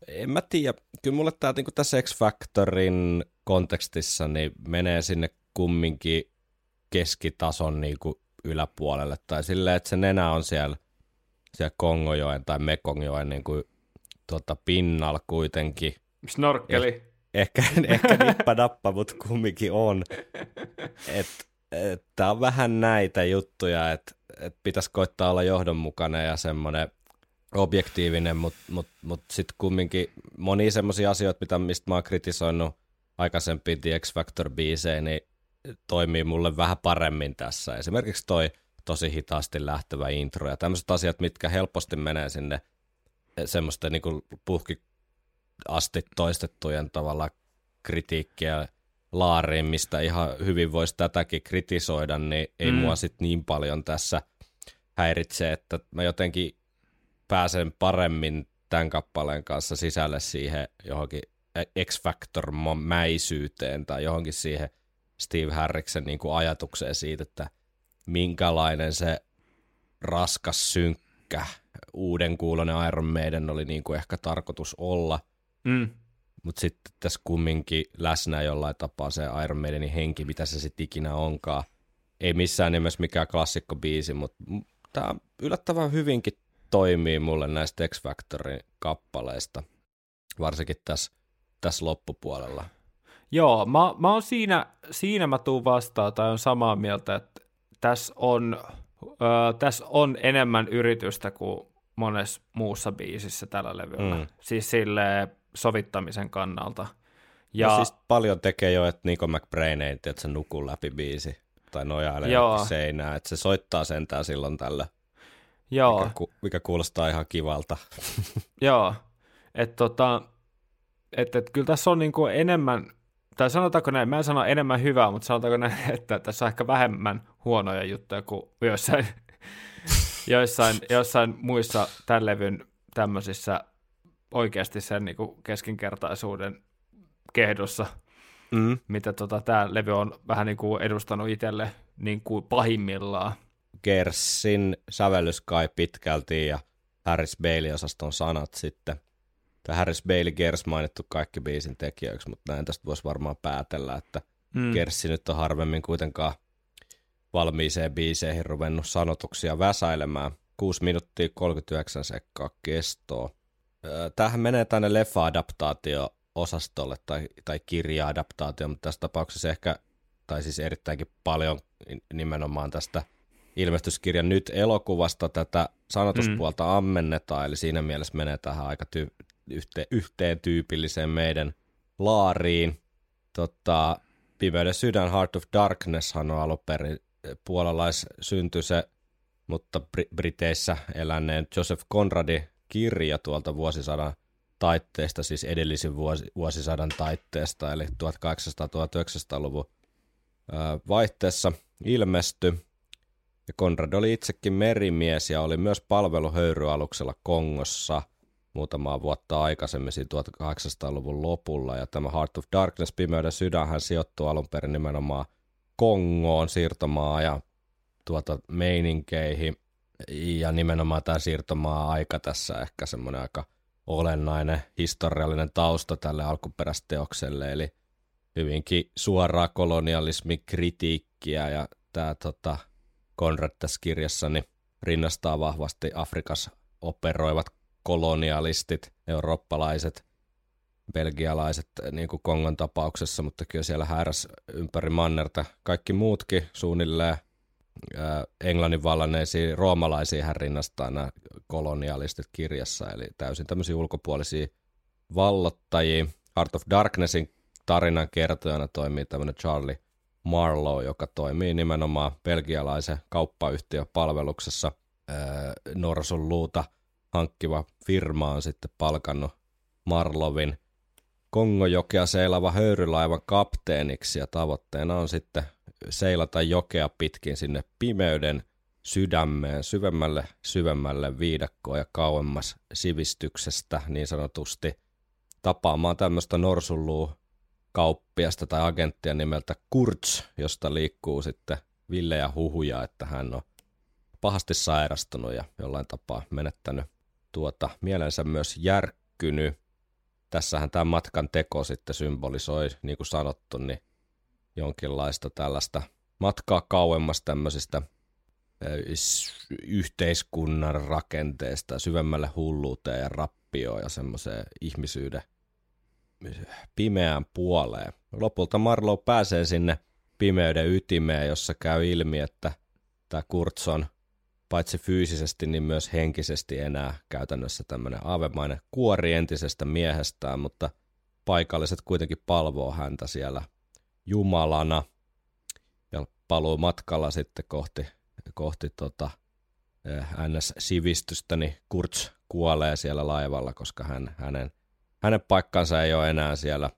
En mä tiedä. Kyllä mulle tämä niin tässä X-Factorin kontekstissa niin menee sinne kumminkin keskitason niin kuin yläpuolelle. Tai silleen, että se nenä on siellä, siellä Kongojoen tai Mekongjoen niin kuin, tuota, pinnalla kuitenkin. Snorkkeli. Eh, ehkä, ehkä nippa mutta kumminkin on. Että et, tämä on vähän näitä juttuja, että et pitäisi koittaa olla johdonmukainen ja semmoinen objektiivinen, mutta mut, mut sitten kumminkin moni semmoisia asioita, mitä, mistä mä oon kritisoinut aikaisempiin The X-Factor-biisejä, niin toimii mulle vähän paremmin tässä. Esimerkiksi toi tosi hitaasti lähtevä intro ja tämmöiset asiat, mitkä helposti menee sinne semmoisten niin puhki asti toistettujen tavalla kritiikkiä laariin, mistä ihan hyvin voisi tätäkin kritisoida, niin ei mm. mua sitten niin paljon tässä häiritse, että mä jotenkin pääsen paremmin tämän kappaleen kanssa sisälle siihen johonkin X-Factor-mäisyyteen tai johonkin siihen Steve Harriksen niin kuin ajatukseen siitä, että minkälainen se raskas, synkkä, uuden kuulonen Iron Maiden oli niin kuin ehkä tarkoitus olla – Mm. Mutta sitten tässä kumminkin läsnä jollain tapaa se Iron Maidenin henki, mitä se sitten ikinä onkaan. Ei missään nimessä mikään klassikkobiisi, mutta tämä yllättävän hyvinkin toimii mulle näistä X Factorin kappaleista, varsinkin tässä, tässä loppupuolella. Joo, mä, mä oon siinä, siinä mä tuun vastaan tai on samaa mieltä, että tässä on, ö, tässä on enemmän yritystä kuin monessa muussa biisissä tällä levyllä. Mm. Siis silleen, sovittamisen kannalta. Ja... No siis paljon tekee jo, että Nico McBrain ei että se nuku läpi biisi tai nojailee seinää, että se soittaa sentään silloin tällä, Joo. Mikä, ku, mikä kuulostaa ihan kivalta. Joo, että tota, et, et, kyllä tässä on niinku enemmän, tai sanotaanko näin, mä en sano enemmän hyvää, mutta sanotaanko näin, että tässä on ehkä vähemmän huonoja juttuja kuin joissain, joissain, joissain muissa tämän levyn tämmöisissä oikeasti sen niin kuin keskinkertaisuuden kehdossa, mm. mitä tota, tämä levy on vähän niin kuin edustanut itselle niin kuin pahimmillaan. Gersin sävellys kai pitkälti ja Harris Bailey-osaston sanat sitten. Tämä Harris Bailey Gers mainittu kaikki biisin tekijöiksi, mutta näin tästä voisi varmaan päätellä, että mm. Gersi nyt on harvemmin kuitenkaan valmiiseen biiseihin ruvennut sanotuksia väsäilemään. 6 minuuttia 39 sekkaa kestoa. Tämähän menee tänne leffa-adaptaatio-osastolle tai, tai kirja-adaptaatio, mutta tässä tapauksessa ehkä, tai siis erittäinkin paljon nimenomaan tästä ilmestyskirjan nyt elokuvasta tätä sanotuspuolta mm. ammennetaan, eli siinä mielessä menee tähän aika ty- yhteen, yhteen tyypilliseen meidän laariin. Tota, Pimeyden sydän Heart of Darkness on alun perin puolalais synty se, mutta Briteissä eläneen Joseph Conradi kirja tuolta vuosisadan taitteesta, siis edellisen vuosi, vuosisadan taitteesta, eli 1800-1900-luvun vaihteessa ilmestyi. Ja Konrad oli itsekin merimies ja oli myös palveluhöyryaluksella Kongossa. muutamaa vuotta aikaisemmin, 1800-luvun lopulla. Ja tämä Heart of Darkness, Pimeyden sydänhän sijoittuu alun perin nimenomaan Kongoon siirtomaa ja tuota meininkeihin. Ja nimenomaan tämä siirtomaa aika tässä ehkä semmoinen aika olennainen historiallinen tausta tälle alkuperäisteokselle, eli hyvinkin suoraa kolonialismin kritiikkiä ja tämä tota, Conrad tässä kirjassani rinnastaa vahvasti Afrikassa operoivat kolonialistit, eurooppalaiset, belgialaiset, niin kuin Kongon tapauksessa, mutta kyllä siellä häräs ympäri mannerta kaikki muutkin suunnilleen Englannin vallanneisiin roomalaisiin hän rinnastaa nämä kolonialistit kirjassa, eli täysin tämmöisiä ulkopuolisia vallottajia. Heart of Darknessin tarinan kertojana toimii tämmöinen Charlie Marlowe, joka toimii nimenomaan belgialaisen kauppayhtiön palveluksessa. Norsun luuta hankkiva firma on sitten palkannut Marlovin Kongojokea seilava höyrylaivan kapteeniksi ja tavoitteena on sitten seilata jokea pitkin sinne pimeyden sydämeen, syvemmälle syvemmälle viidakkoon ja kauemmas sivistyksestä niin sanotusti tapaamaan tämmöistä norsulluu kauppiasta tai agenttia nimeltä Kurz, josta liikkuu sitten villejä huhuja, että hän on pahasti sairastunut ja jollain tapaa menettänyt tuota mielensä myös järkkynyt. Tässähän tämä matkan teko sitten symbolisoi, niin kuin sanottu, niin jonkinlaista tällaista matkaa kauemmas tämmöisistä yhteiskunnan rakenteesta syvemmälle hulluuteen ja rappioon ja semmoiseen ihmisyyden pimeään puoleen. Lopulta Marlow pääsee sinne pimeyden ytimeen, jossa käy ilmi, että tämä Kurtson paitsi fyysisesti, niin myös henkisesti enää käytännössä tämmöinen aavemainen kuori entisestä miehestään, mutta paikalliset kuitenkin palvoo häntä siellä Jumalana ja paluu matkalla sitten kohti, kohti tota, eh, NS-sivistystä, niin Kurtz kuolee siellä laivalla, koska hän, hänen, hänen paikkansa ei ole enää siellä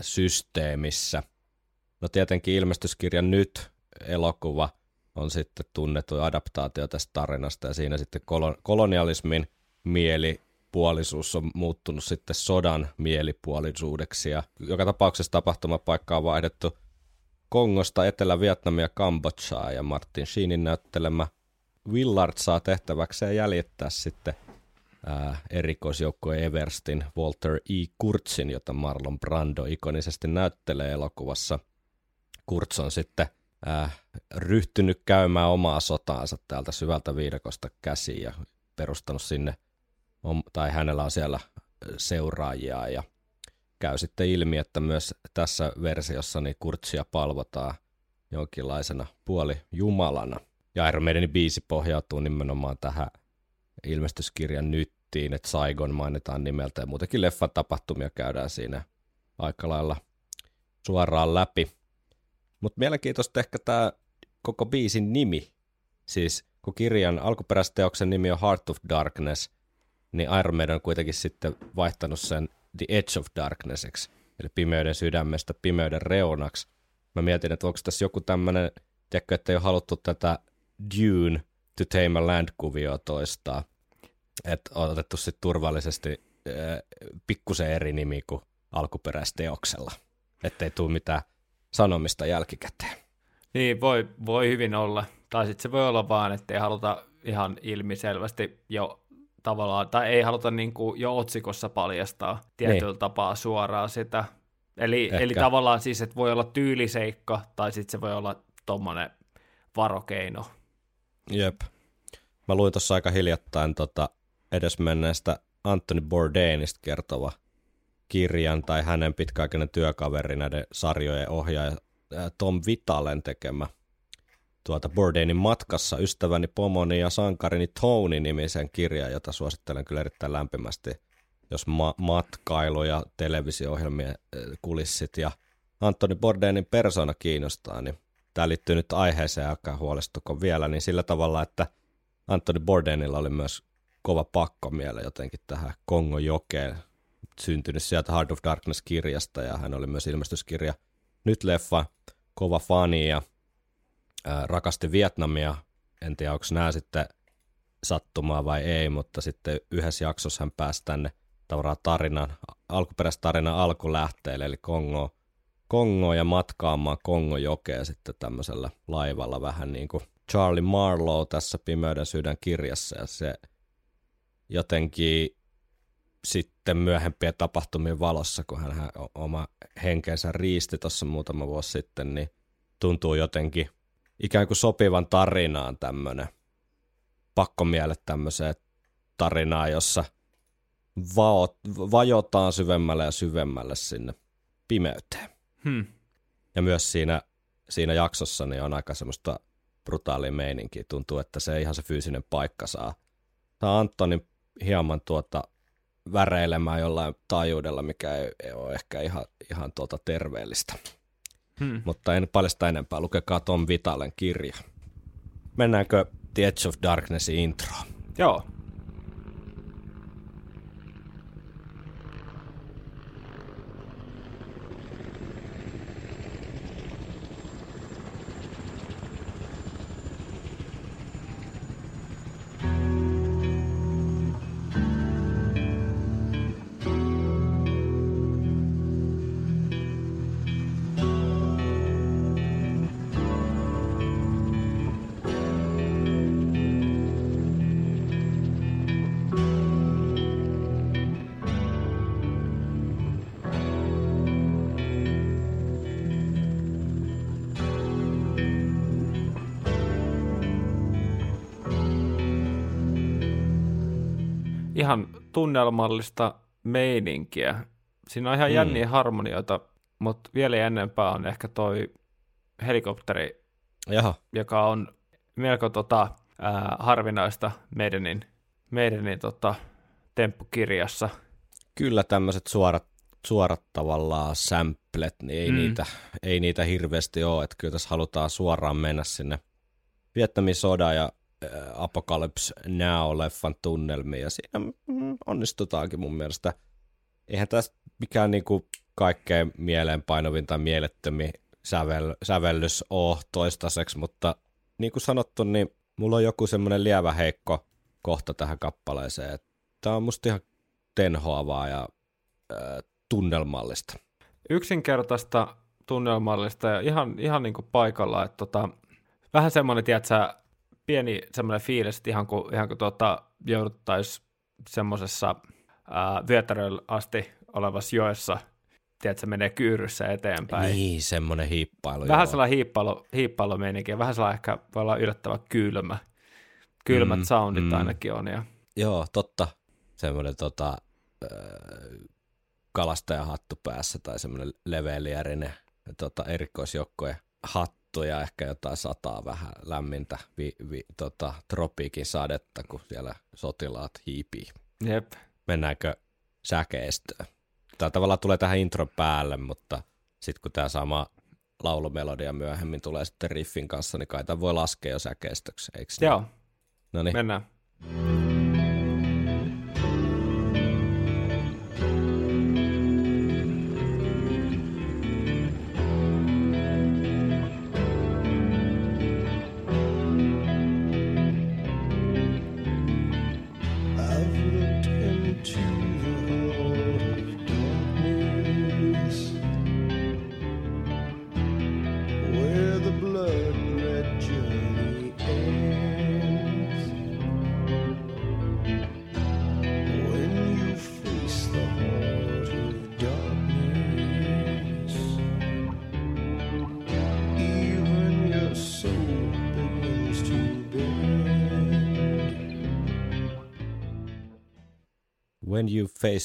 systeemissä. No tietenkin ilmestyskirja nyt elokuva on sitten tunnettu adaptaatio tästä tarinasta ja siinä sitten kolonialismin mieli puolisuus on muuttunut sitten sodan mielipuolisuudeksi ja joka tapauksessa tapahtumapaikka on vaihdettu Kongosta, Etelä-Vietnamia, Kambodžaa ja Martin Sheenin näyttelemä Willard saa tehtäväkseen jäljittää sitten ää, erikoisjoukkojen Everstin Walter E. Kurtzin, jota Marlon Brando ikonisesti näyttelee elokuvassa. Kurtz on sitten ää, ryhtynyt käymään omaa sotaansa täältä syvältä viidakosta käsiin ja perustanut sinne tai hänellä on siellä seuraajia ja käy sitten ilmi, että myös tässä versiossa niin Kurtsia palvotaan jonkinlaisena puoli jumalana. Ja Iron Maidenin biisi pohjautuu nimenomaan tähän ilmestyskirjan nyttiin, että Saigon mainitaan nimeltä ja muutenkin leffan tapahtumia käydään siinä aika lailla suoraan läpi. Mutta mielenkiintoista ehkä tämä koko biisin nimi. Siis kun kirjan alkuperäisteoksen nimi on Heart of Darkness – niin Iron Maiden on kuitenkin sitten vaihtanut sen The Edge of Darknesseksi, eli pimeyden sydämestä pimeyden reunaksi. Mä mietin, että onko tässä joku tämmöinen, tiedätkö, että ei ole haluttu tätä Dune to Tame a Land-kuvioa toistaa, että on otettu sitten turvallisesti äh, pikkusen eri nimi kuin alkuperäisteoksella, ettei tule mitään sanomista jälkikäteen. Niin, voi, voi hyvin olla. Tai sitten se voi olla vaan, että ei haluta ihan ilmiselvästi jo tavallaan, tai ei haluta niin kuin jo otsikossa paljastaa tietyllä niin. tapaa suoraan sitä. Eli, eli tavallaan siis, että voi olla tyyliseikka, tai sitten se voi olla tuommoinen varokeino. Jep. Mä luin tuossa aika hiljattain tota edesmenneestä Anthony Bourdainista kertova kirjan, tai hänen pitkäaikainen työkaveri näiden sarjojen ohjaaja Tom Vitalen tekemä – tuota Bourdainin matkassa ystäväni, pomoni ja sankarini Tony-nimisen kirjan, jota suosittelen kyllä erittäin lämpimästi, jos ma- matkailu ja televisio-ohjelmien kulissit ja Antoni Bourdainin persona kiinnostaa, niin tämä liittyy nyt aiheeseen, älkää huolestuko vielä, niin sillä tavalla, että Antoni Bourdainilla oli myös kova pakko miele jotenkin tähän Kongo-jokeen, syntynyt sieltä Heart of Darkness-kirjasta, ja hän oli myös ilmestyskirja Nyt leffa, kova fani, ja ää, rakasti Vietnamia. En tiedä, onko nämä sitten sattumaa vai ei, mutta sitten yhdessä jaksossa hän pääsi tänne tavallaan tarinan, alkuperäistarinan alkulähteelle, eli Kongo, Kongo ja matkaamaan Kongo-jokea sitten tämmöisellä laivalla vähän niin kuin Charlie Marlowe tässä Pimeyden sydän kirjassa ja se jotenkin sitten myöhempien tapahtumien valossa, kun hän oma henkensä riisti tuossa muutama vuosi sitten, niin tuntuu jotenkin ikään kuin sopivan tarinaan tämmöinen pakkomielle tämmöiseen tarinaan, jossa vaot, vajotaan syvemmälle ja syvemmälle sinne pimeyteen. Hmm. Ja myös siinä, siinä jaksossa niin on aika semmoista brutaalia meininkiä. Tuntuu, että se ihan se fyysinen paikka saa, saa Antonin hieman tuota väreilemään jollain taajuudella, mikä ei, ei ole ehkä ihan, ihan tuota terveellistä. Hmm. Mutta en paljasta enempää. Lukekaa Tom Vitalen kirja. Mennäänkö The Edge of Darknessin intro? Joo. Tunnelmallista meininkiä. Siinä on ihan mm. jänniä harmonioita, mutta vielä ennempää on ehkä toi helikopteri, Jaha. joka on melko tota, ää, harvinaista meidänin, meidänin tota, temppukirjassa. Kyllä tämmöiset suorat, suorat tavallaan samplet, niin ei, mm. niitä, ei niitä hirveästi ole. Että kyllä tässä halutaan suoraan mennä sinne Vietnamin sodan ja Apocalypse Now-leffan tunnelmiin, ja siinä mm, onnistutaankin mun mielestä. Eihän tässä mikään niinku kaikkein mieleenpainovin tai mielettömin sävel, sävellys ole toistaiseksi, mutta niin kuin sanottu, niin mulla on joku semmoinen lievä heikko kohta tähän kappaleeseen. Tämä on musta ihan tenhoavaa ja äh, tunnelmallista. Yksinkertaista, tunnelmallista ja ihan, ihan niin kuin paikalla. Että tota, vähän semmoinen, tiedätkö, pieni semmoinen fiilis, että ihan kuin, ihan kuin tuota, jouduttaisiin semmoisessa vyötäröllä asti olevassa joessa, tiedätkö, menee kyyryssä eteenpäin. Niin, semmoinen hiippailu. Vähän joo. sellainen hiippailu, hiippailu meininki, vähän sellainen ehkä voi olla yllättävän kylmä. Kylmät mm, soundit mm. ainakin on. Ja... Joo, totta. Semmoinen tota, kalastajahattu päässä tai semmoinen leveäliärinen tota, erikoisjoukkojen hattu ja ehkä jotain sataa vähän lämmintä vi, vi, tota, tropiikin sadetta, kun siellä sotilaat hiipii. Jep. Mennäänkö säkeistöön? Tämä tavallaan tulee tähän intron päälle, mutta sitten kun tämä sama laulumelodia myöhemmin tulee sitten riffin kanssa, niin kai tämä voi laskea jo säkeistöksi, eikö Joo. Niin? No niin. Mennään.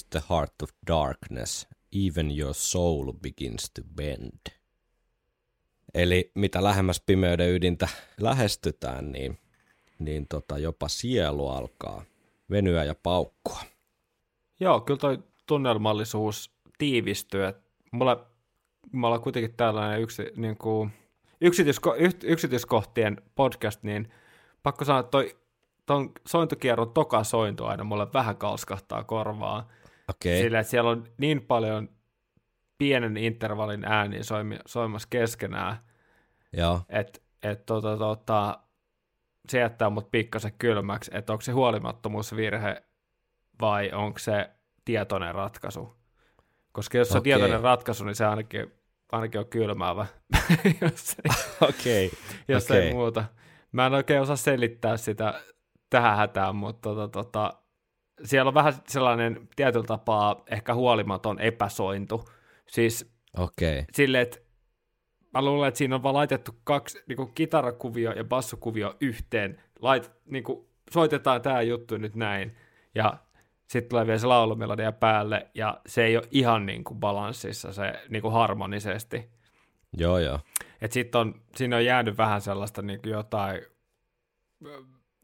The heart of darkness, even your soul begins to bend. Eli mitä lähemmäs pimeyden ydintä lähestytään, niin, niin tota, jopa sielu alkaa venyä ja paukkua. Joo, kyllä toi tunnelmallisuus tiivistyy. mulla, mulla on kuitenkin tällainen yksi, niin kuin, yksityisko, yksityiskohtien podcast, niin pakko sanoa, että toi ton sointukierron toka sointu aina mulle vähän kalskahtaa korvaa. Okay. Sillä, että siellä on niin paljon pienen intervallin ääniä soimassa keskenään, Joo. että et, tota, tota, se jättää mut pikkasen kylmäksi, että onko se huolimattomuusvirhe vai onko se tietoinen ratkaisu. Koska jos se okay. on tietoinen ratkaisu, niin se ainakin, ainakin on kylmäävä, jos, ei, okay. jos okay. ei muuta. Mä en oikein osaa selittää sitä tähän hätään, mutta tota, tota, siellä on vähän sellainen tietyllä tapaa ehkä huolimaton epäsointu. Siis okay. sille, että mä luulen, että siinä on vaan laitettu kaksi niin kuin kitarakuvio ja bassokuvio yhteen. Lait, niin kuin, soitetaan tämä juttu nyt näin, ja sitten tulee vielä se laulumelodia päälle, ja se ei ole ihan niin kuin balanssissa se niin kuin harmonisesti. Joo, joo. Et sit on, siinä on jäänyt vähän sellaista niin kuin jotain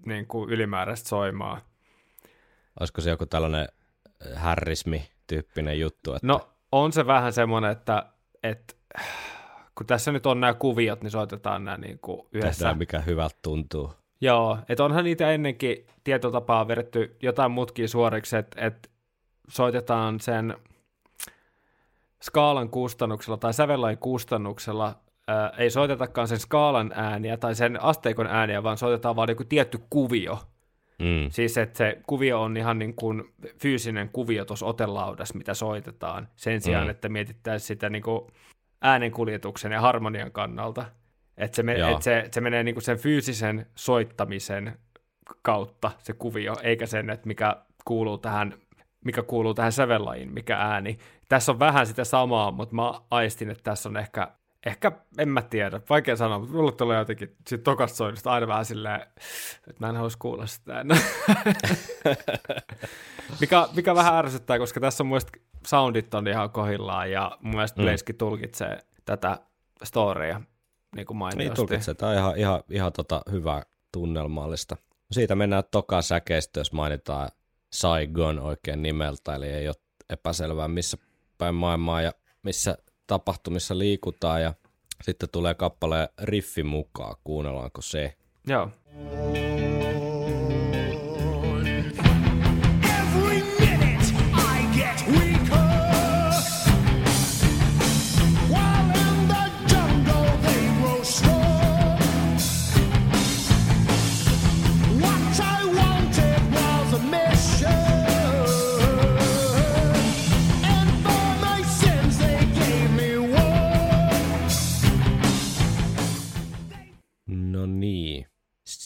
niin kuin ylimääräistä soimaa. Olisiko se joku tällainen härrismi-tyyppinen juttu? Että... No, on se vähän semmoinen, että, että kun tässä nyt on nämä kuviot, niin soitetaan nämä niin kuin yhdessä. Tehdään mikä hyvältä tuntuu. Joo, että onhan niitä ennenkin tietyllä tapaa vedetty jotain mutkia suoriksi, että, että soitetaan sen skaalan kustannuksella tai sävellain kustannuksella, ää, ei soitetakaan sen skaalan ääniä tai sen asteikon ääniä, vaan soitetaan vaan joku tietty kuvio. Mm. Siis että se kuvio on ihan niin kuin fyysinen kuvio tuossa otelaudassa, mitä soitetaan, sen sijaan, mm. että mietittäisiin sitä niin kuin äänenkuljetuksen ja harmonian kannalta. Että se, me, et se, se menee niinku sen fyysisen soittamisen kautta se kuvio, eikä sen, että mikä kuuluu tähän mikä kuuluu tähän sävellajiin, mikä ääni. Tässä on vähän sitä samaa, mutta mä aistin, että tässä on ehkä, ehkä en mä tiedä, vaikea sanoa, mutta mulle tulee jotenkin siitä tokasta soinnusta aina vähän silleen, että mä en haluaisi kuulla sitä enää. mikä, mikä vähän ärsyttää, koska tässä on mun soundit on ihan kohillaan ja mun mielestä mm. Blazekin tulkitsee tätä storya niin kuin mainiosti. Niin tulkitsee, tämä on ihan, ihan, ihan tota hyvää tunnelmallista. Siitä mennään toka säkeistä, jos mainitaan Saigon oikein nimeltä, eli ei ole epäselvää missä päin maailmaa ja missä tapahtumissa liikutaan ja sitten tulee kappaleen riffi mukaan, kuunnellaanko se? Joo.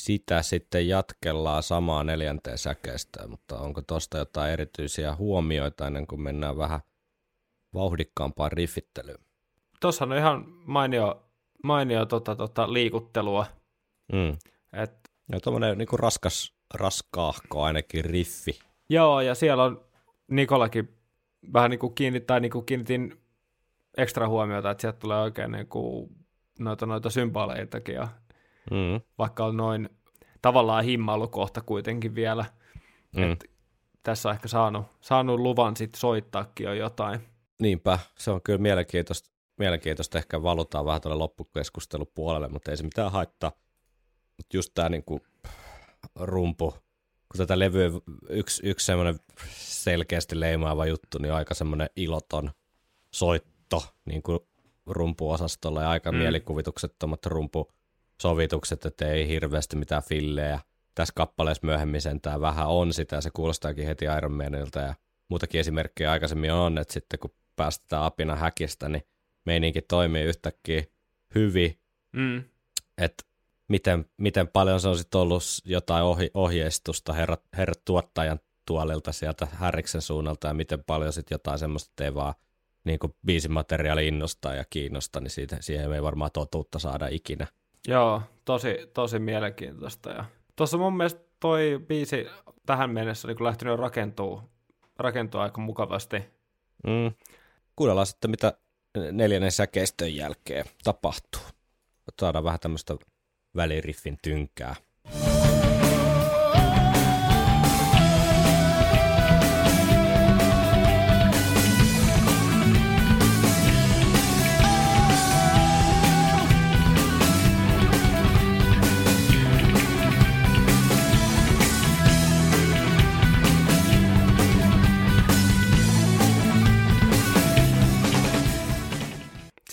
Sitä sitten jatkellaan samaa neljänteen säkeistä, mutta onko tuosta jotain erityisiä huomioita ennen kuin mennään vähän vauhdikkaampaan riffittelyyn? Tuossa on ihan mainio, mainio tota, tota, liikuttelua. Mm. Et, ja tuommoinen niin raskas, raskaahko ainakin riffi. Joo, ja siellä on Nikolakin vähän niin kuin kiinnittää, niin kuin kiinnitin ekstra huomiota, että sieltä tulee oikein niin kuin noita, noita symbaleitakin ja mm. vaikka on noin tavallaan himmailukohta kuitenkin vielä. Mm. Et tässä on ehkä saanut, saanut luvan sit soittaakin jo jotain. Niinpä, se on kyllä mielenkiintoista. Mielenkiintoista ehkä valutaan vähän tuolle loppukeskustelupuolelle, mutta ei se mitään haittaa. Mutta just tämä niinku rumpu, kun tätä levyä yksi, yksi semmoinen selkeästi leimaava juttu, niin aika semmoinen iloton soitto niin kuin rumpuosastolla ja aika mm. mielikuvituksettomat rumpu sovitukset, että ei hirveästi mitään fillejä. Tässä kappaleessa myöhemmin sentään vähän on sitä, se kuulostaakin heti Iron Manilta ja muutakin esimerkkejä aikaisemmin on, että sitten kun päästetään apina häkistä, niin meininki toimii yhtäkkiä hyvin. Mm. Että miten, miten paljon se on sitten ollut jotain ohi, ohjeistusta herrat, herrat tuottajan tuolilta sieltä Härriksen suunnalta ja miten paljon sitten jotain semmoista ei vaan niin kuin biisimateriaali innostaa ja kiinnostaa, niin siitä, siihen ei varmaan totuutta saada ikinä. Joo, tosi, tosi mielenkiintoista. Ja tuossa mun mielestä toi biisi tähän mennessä niin lähtenyt rakentuu, rakentuu aika mukavasti. Mm. Kuunnellaan sitten, mitä neljännen säkeistön jälkeen tapahtuu. Saadaan vähän tämmöistä väliriffin tynkää.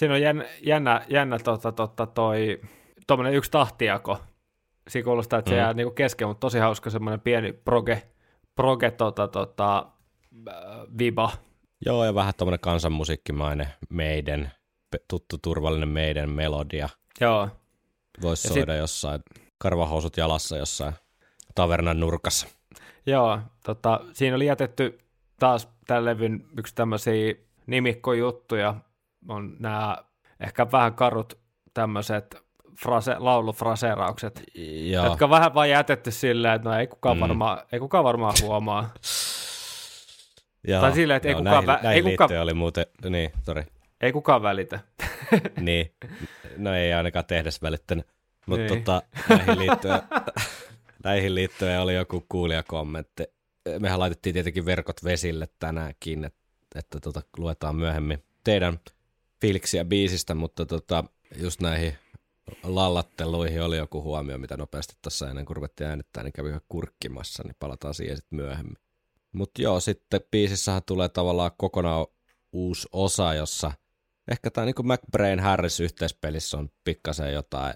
Siinä on jännä, jännä, jännä tota, tota, toi, tommonen yksi tahtijako, siinä kuulostaa, että se mm. jää niinku kesken, mutta tosi hauska semmoinen pieni proge, proge tota, tota, äh, viba. Joo, ja vähän tuommoinen kansanmusiikkimainen meidän, tuttu turvallinen meidän melodia. Joo. Voisi soida sit... jossain, karvahousut jalassa jossain tavernan nurkassa. Joo, tota, siinä oli jätetty taas tämän levyn yksi tämmöisiä nimikkojuttuja, on nämä ehkä vähän karut tämmöiset frase, laulufraseeraukset, Joo. jotka on vähän vain jätetty silleen, että no ei kukaan, mm. varmaan, ei kukaan varmaan huomaa. Joo, tai silleen, että ei, kukaan, näihin, näihin ei kukaan, oli muuten, niin, sorry. Ei kukaan välitä. niin, no ei ainakaan tehdessä välittänyt. Mutta niin. tota, näihin liittyen, näihin liittyen oli joku kuulijakommentti. Mehän laitettiin tietenkin verkot vesille tänäänkin, että, että tota, luetaan myöhemmin teidän fiiliksiä biisistä, mutta tota, just näihin lallatteluihin oli joku huomio, mitä nopeasti tässä ennen kuin ruvettiin äänittää, niin kävi kurkkimassa, niin palataan siihen sitten myöhemmin. Mutta joo, sitten biisissähän tulee tavallaan kokonaan uusi osa, jossa ehkä tämä niin McBrain Harris yhteispelissä on pikkasen jotain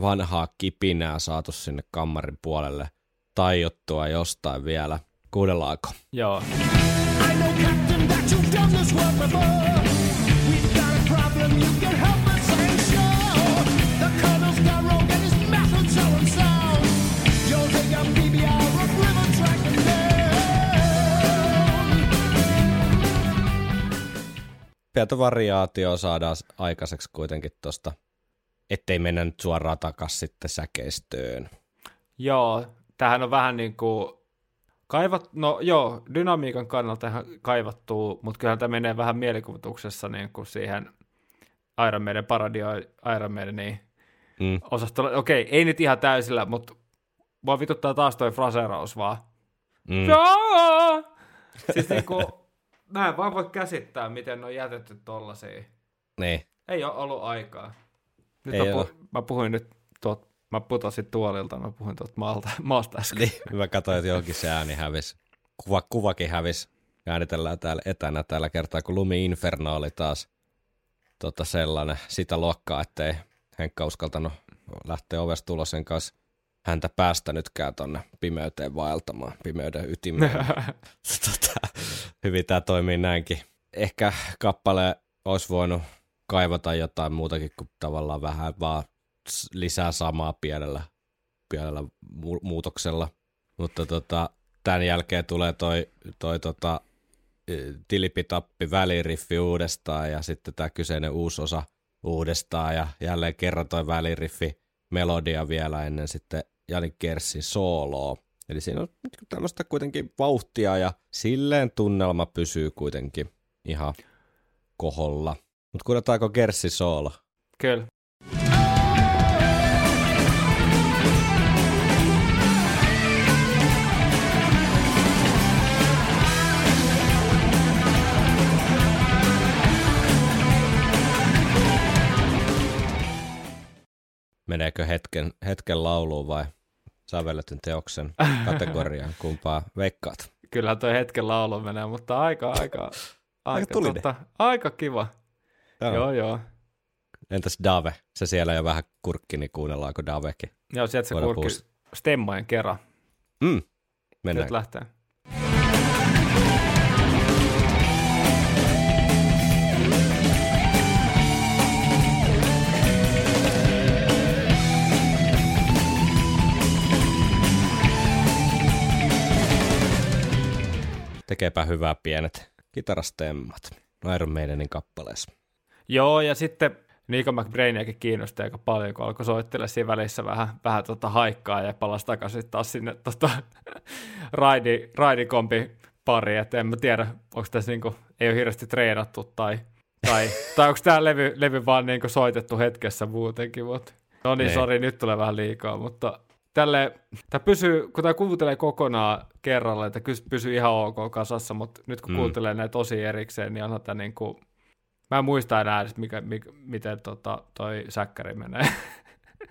vanhaa kipinää saatu sinne kammarin puolelle tajottua jostain vielä. Kuunnellaanko? Joo. I know, Captain, that you've done this work before. Pientä variaatio saadaan aikaiseksi kuitenkin tuosta ettei mennä nyt suoraan takaisin sitten säkeistöön. Joo, tähän on vähän niin kuin kaivat, no joo, dynamiikan kannalta ihan kaivattuu, mutta kyllähän tämä menee vähän mielikuvituksessa niin kuin siihen Iron Maiden paradio Iron Maideniin mm. osastolla. Okei, ei nyt ihan täysillä, mutta mua vituttaa taas toi fraseraus vaan. Mm. Siis niin kuin, mä en vaan voi käsittää, miten ne on jätetty tollasia. Niin. Ei ole ollut aikaa. Nyt Ei mä, pu- mä puhuin nyt tuot, mä putosin tuolilta, mä puhuin tuot maalta, maasta äsken. Niin, mä katsoin, että johonkin se ääni hävisi. Kuva, kuvakin hävisi. Äänitellään täällä etänä tällä kertaa, kun Lumi Inferno oli taas tota sellainen sitä luokkaa, ettei Henkka uskaltanut lähteä ovesta tulos sen kanssa häntä päästänytkään tonne pimeyteen vaeltamaan, pimeyden ytimeen. tota, hyvin tämä toimii näinkin. Ehkä kappale olisi voinut kaivata jotain muutakin kuin tavallaan vähän vaan lisää samaa pienellä, pienellä mu- muutoksella. Mutta tota, tämän jälkeen tulee toi, toi tota, tilipitappi väliriffi uudestaan ja sitten tämä kyseinen uusi osa uudestaan ja jälleen kerran toi väliriffi melodia vielä ennen sitten Jani Kerssin sooloa. Eli siinä on tämmöistä kuitenkin vauhtia ja silleen tunnelma pysyy kuitenkin ihan koholla. Mutta kuunnetaanko Gerssi Soola? Kyllä. Meneekö hetken, hetken lauluun vai sävelletyn teoksen kategoriaan? Kumpaa veikkaat? Kyllä toi hetken laulu menee, mutta aika, aika, aika, aika, tota, aika kiva. Joo. joo, joo. Entäs Dave? Se siellä jo vähän kurkki, niin kuunnellaanko Davekin? Joo, sieltä se kurkki stemmojen kerran. Mm. Mennään. Nyt lähtee. Tekeepä hyvää pienet kitarastemmat Iron Maidenin kappaleessa. Joo, ja sitten Nico McBrainiakin kiinnosti aika paljon, kun alkoi soittella siinä välissä vähän, vähän tota haikkaa ja palasi takaisin taas sinne tota, raidi, raidikompi pari, että en mä tiedä, onko tässä niinku, ei ole hirveästi treenattu tai, tai, tai onko tämä levy, levy vaan niinku soitettu hetkessä muutenkin, mutta no niin, sori, nyt tulee vähän liikaa, mutta tälle, tämä pysyy, kun tämä kuuntelee kokonaan kerralla, että pysyy ihan ok kasassa, mutta nyt kun mm. kuuntelee näitä tosi erikseen, niin onhan tämä niin kuin, Mä en muista enää edes, mikä, mikä, miten tota, toi säkkäri menee.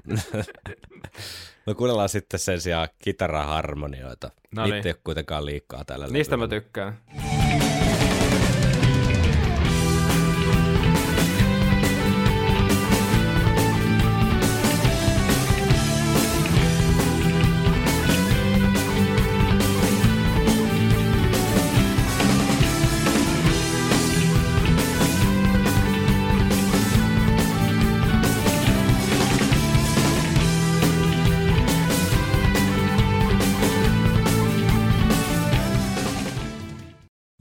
no kuunnellaan sitten sen sijaan kitaraharmonioita. No niin. Niitä ei ole kuitenkaan liikaa tällä Niistä levyllä. mä tykkään.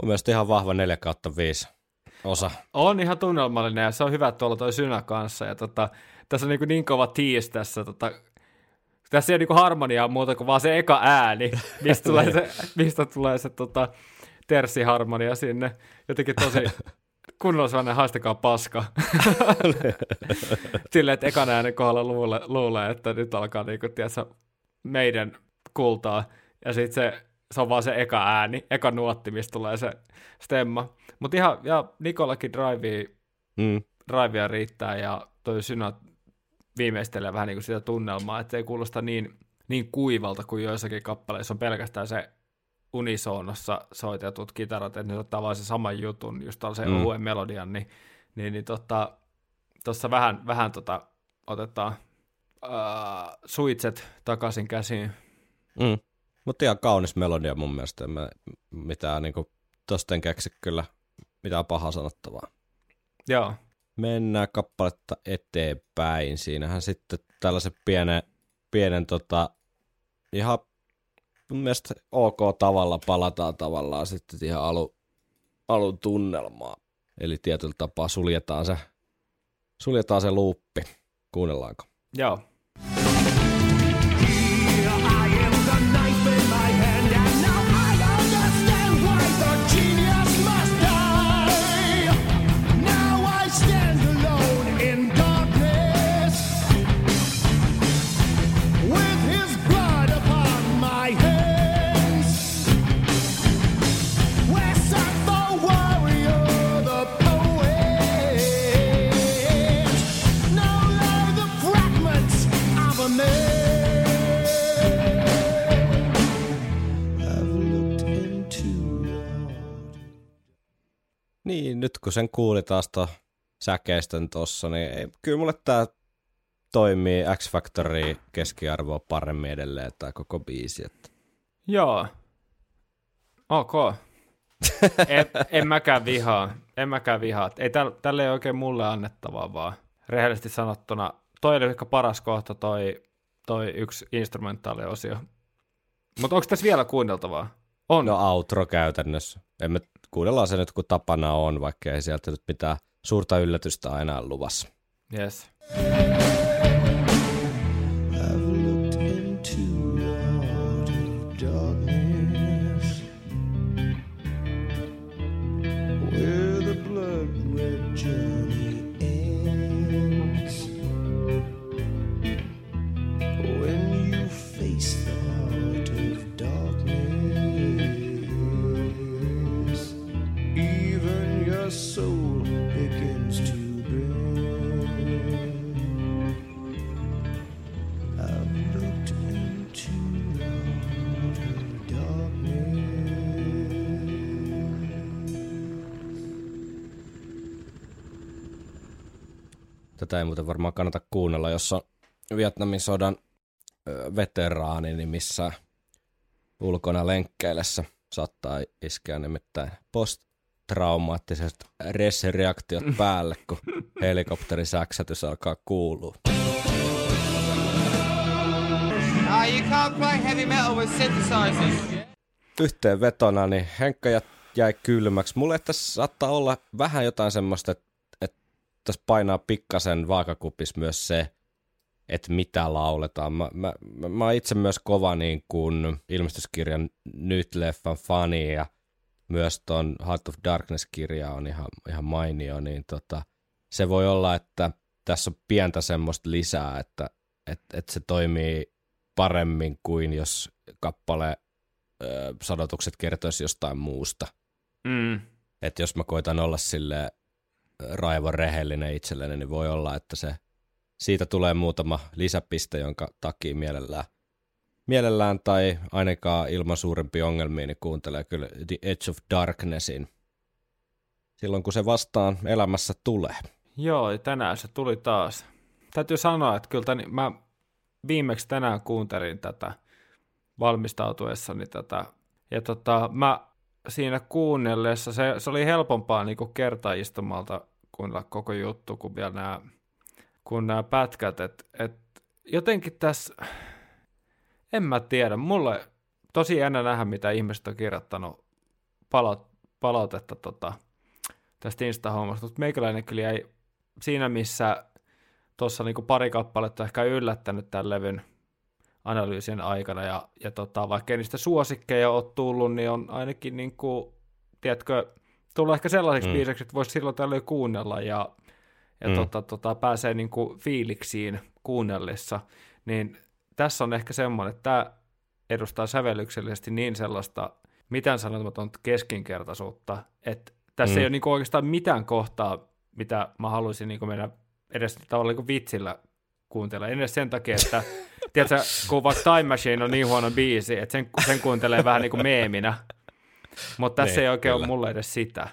Mielestä ihan vahva 4 kautta 5 osa. On ihan tunnelmallinen ja se on hyvä tuolla toi synä kanssa. Ja tota, tässä on niin, niin kova tiis tässä. Tota, tässä ei ole niin harmoniaa muuta kuin vaan se eka ääni, mistä tulee se, mistä tulee se tota, terssiharmonia sinne. Jotenkin tosi kunnolla sellainen haistakaa paska. Silleen, että ekan äänen kohdalla luulee, luulee että nyt alkaa niin kuin, tiedätkö, meidän kultaa. Ja sitten se, se on vaan se eka ääni, eka nuotti, mistä tulee se stemma. Mutta ihan, ja Nikolakin drivea, mm. drivea riittää ja toi Synä viimeistelee vähän niin kuin sitä tunnelmaa, että se ei kuulosta niin, niin kuivalta kuin joissakin kappaleissa on pelkästään se unisoonossa soitetut kitarat, että ne ottaa vaan se saman jutun, just tällaisen mm. ohuen melodian, niin, niin, niin tuossa tota, vähän, vähän tota, otetaan uh, suitset takaisin käsiin. Mm. Mutta ihan kaunis melodia mun mielestä, en mä mitään niinku, tosta en keksi kyllä mitään pahaa sanottavaa. Joo. Mennään kappaletta eteenpäin. Siinähän sitten tällaisen pienen, pienen tota, ihan mun mielestä ok tavalla palataan tavallaan sitten ihan alu, alun tunnelmaa. Eli tietyllä tapaa suljetaan se, suljetaan se luuppi. Kuunnellaanko? Joo. Nyt kun sen kuuli taas to säkeistön tossa, niin ei, kyllä mulle tää toimii X Factory keskiarvoa paremmin edelleen tämä koko biisi. Että. Joo. Ok. en, en mäkään vihaa. En mäkään vihaa. Ei täl, tälle ei oikein mulle annettavaa vaan. Rehellisesti sanottuna, toi oli ehkä paras kohta toi, toi yksi instrumentaaliosio. Mutta onko tässä vielä kuunneltavaa? On. No outro käytännössä. Emme kuunnellaan se nyt kun tapana on, vaikka ei sieltä nyt mitään suurta yllätystä aina luvassa. Yes. Tätä ei muuten varmaan kannata kuunnella, jos on Vietnamin sodan veteraani, niin missä ulkona lenkkeillessä saattaa iskeä nimittäin posttraumaattiset reaktiot päälle, kun helikopterin säksätys alkaa kuulua. Yhteenvetona, niin Henkka jäi kylmäksi. Mulle tässä saattaa olla vähän jotain semmoista, että tässä painaa pikkasen vaakakupis myös se, että mitä lauletaan. Mä, mä, mä, mä itse myös kova niin kuin ilmestyskirjan nyt-leffan fani ja myös ton Heart of Darkness-kirja on ihan, ihan mainio, niin tota, se voi olla, että tässä on pientä semmoista lisää, että et, et se toimii paremmin kuin jos kappale ö, sadotukset kertoisi jostain muusta. Mm. Että jos mä koitan olla sille raivon rehellinen itselleni, niin voi olla, että se siitä tulee muutama lisäpiste, jonka takia mielellään, mielellään tai ainakaan ilman suurempia ongelmia, niin kuuntelee kyllä The Edge of Darknessin silloin, kun se vastaan elämässä tulee. Joo, tänään se tuli taas. Täytyy sanoa, että kyllä tämän, mä viimeksi tänään kuuntelin tätä valmistautuessani tätä, ja tota, mä siinä kuunnellessa se, se oli helpompaa niin kuin kertaistumalta kuunnella koko juttu kuin vielä nämä, kun nämä pätkät. Et, et jotenkin tässä, en mä tiedä, mulle tosi jännä nähdä, mitä ihmiset on kirjoittanut pala, palautetta tota, tästä Insta-hommasta, mutta meikäläinen kyllä jäi siinä, missä tuossa niinku pari kappaletta ehkä yllättänyt tämän levyn analyysien aikana, ja, ja tota, vaikka niistä suosikkeja ole tullut, niin on ainakin, niinku, tiedätkö, tullut ehkä sellaiseksi mm. biiseksi, että voisi silloin tällöin kuunnella, ja, ja mm. tota, tota, pääsee niinku fiiliksiin kuunnellessa, niin tässä on ehkä semmoinen, että tämä edustaa sävellyksellisesti niin sellaista mitään sanomatonta keskinkertaisuutta, että tässä mm. ei ole niin oikeastaan mitään kohtaa, mitä mä haluaisin niin mennä edes tavallaan niin vitsillä kuuntella. En edes sen takia, että tiedätkö, kun vaikka Time Machine on niin huono biisi, että sen, sen kuuntelee vähän niin kuin meeminä. Mutta tässä niin, ei oikein kyllä. ole mulle edes sitä.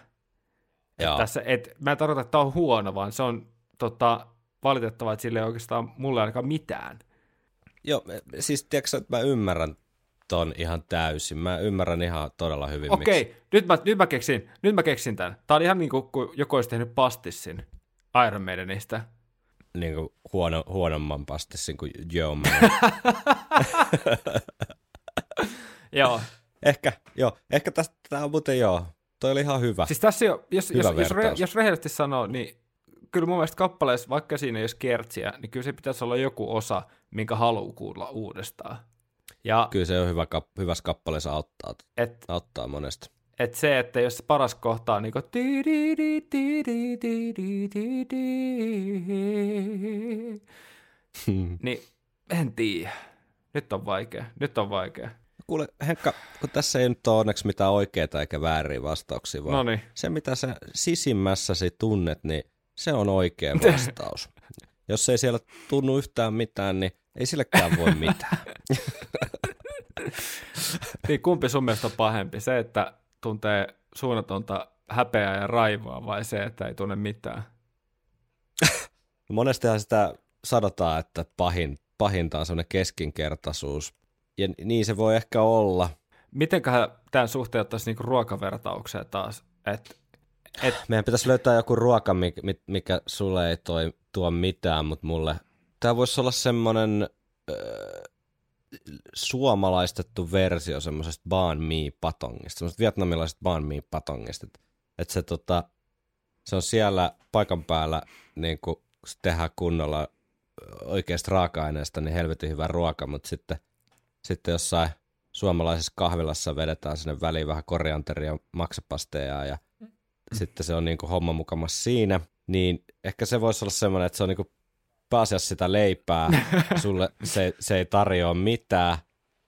Et tässä, et, mä en tarkoita, että tämä on huono, vaan se on tota, valitettavaa, että sille ei oikeastaan mulle ainakaan mitään. Joo, siis tiedätkö, että mä ymmärrän ton ihan täysin. Mä ymmärrän ihan todella hyvin. Okei, okay, nyt, mä, nyt, mä keksin, nyt mä keksin tämän. Tää on ihan niin kuin, kun joku olisi tehnyt pastissin Iron Maidenistä. Niin kuin huono, huonomman pastissin kuin Joe Joo. Ehkä, joo. Ehkä tästä tämä on muuten joo. Toi oli ihan hyvä. Siis tässä jo, jos, hyvä jos, jos, re, jos rehellisesti sanoo, niin kyllä mun mielestä kappaleessa, vaikka siinä ei ole kertsiä, niin kyllä se pitäisi olla joku osa, minkä haluaa kuulla uudestaan. Ja, Kyllä se on hyvä, hyvässä kappaleessa auttaa, et, auttaa monesta. Et se, että jos paras kohta on niin kuin, niin en tiedä. Nyt on vaikea. Nyt on vaikea. Kuule, Henkka, kun tässä ei nyt ole onneksi mitään oikeita eikä vääriä vastauksia, vaan Noniin. se, mitä sä sisimmässäsi tunnet, niin se on oikea vastaus. Jos ei siellä tunnu yhtään mitään, niin ei sillekään voi mitään. niin kumpi sun mielestä on pahempi? Se, että tuntee suunnatonta häpeää ja raivoa vai se, että ei tunne mitään? Monestihan sitä sanotaan, että pahin, pahinta on semmoinen keskinkertaisuus. Ja niin se voi ehkä olla. Mitenköhän tämän suhteen ottaisi niinku ruokavertaukseen taas? Et, et... Meidän pitäisi löytää joku ruoka, mikä, mikä sulle ei toi, tuo mitään, mutta mulle... Tämä voisi olla semmoinen... Öö, suomalaistettu versio semmoisesta banh mi patongista, semmoisesta vietnamilaisesta banh mi patongista. Että et se, tota, se on siellä paikan päällä, niin kun tehdään kunnolla oikeasta raaka-aineesta, niin helvetin hyvä ruoka, mutta sitten, sitten jossain suomalaisessa kahvilassa vedetään sinne väliin vähän korianteria, maksapasteja ja mm. sitten se on niin kuin homma mukamassa siinä, niin ehkä se voisi olla semmoinen, että se on niin kuin pääasiassa sitä leipää, sulle se, se ei tarjoa mitään,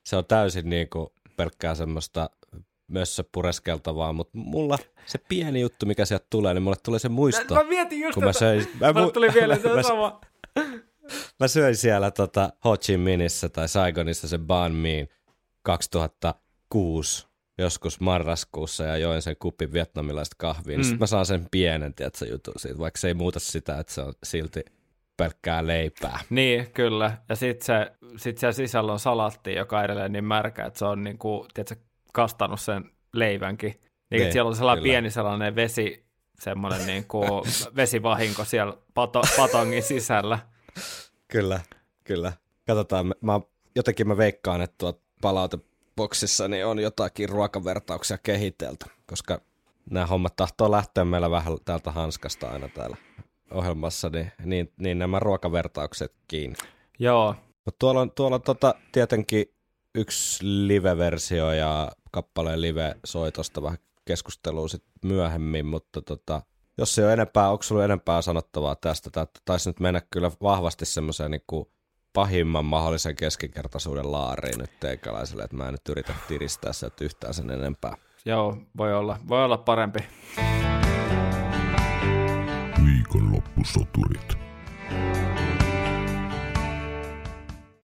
se on täysin niin kuin pelkkää semmoista mössö pureskeltavaa, mutta mulla se pieni juttu, mikä sieltä tulee, niin mulle tulee se muisto. Mä, mä mietin just kun tätä. mä söin, mä, mulle tuli vielä se sama. Mä söin siellä tota Ho Chi Minhissä tai Saigonissa se banh miin 2006 joskus marraskuussa ja join sen kupin vietnamilaista kahvia, niin mm. sitten mä saan sen pienen, tiedätkö, jutun siitä, vaikka se ei muuta sitä, että se on silti pelkkää leipää. Niin, kyllä. Ja sitten se, sit siellä sisällä on salatti, joka on edelleen niin märkä, että se on niin kuin, tiedätkö, kastanut sen leivänkin. Niin, niin siellä on sellainen kyllä. pieni sellainen vesi, semmoinen niin kuin vesivahinko siellä pato, patongin sisällä. Kyllä, kyllä. Katsotaan, mä, jotenkin mä veikkaan, että tuot palauteboksissa niin on jotakin ruokavertauksia kehitelty, koska nämä hommat tahtoo lähteä meillä vähän täältä hanskasta aina täällä ohjelmassa, niin, niin, niin nämä ruokavertaukset kiinni. Joo. Mutta tuolla on, tuolla on tota, tietenkin yksi live-versio ja kappaleen live-soitosta vähän keskustelua sit myöhemmin, mutta tota, jos ei ole enempää, onko sulla enempää sanottavaa tästä? Tämä taisi nyt mennä kyllä vahvasti semmoiseen niin pahimman mahdollisen keskinkertaisuuden laariin nyt teikäläiselle, että mä en nyt yritä tiristää sieltä yhtään sen enempää. Joo, voi olla, voi olla parempi viikonloppusoturit.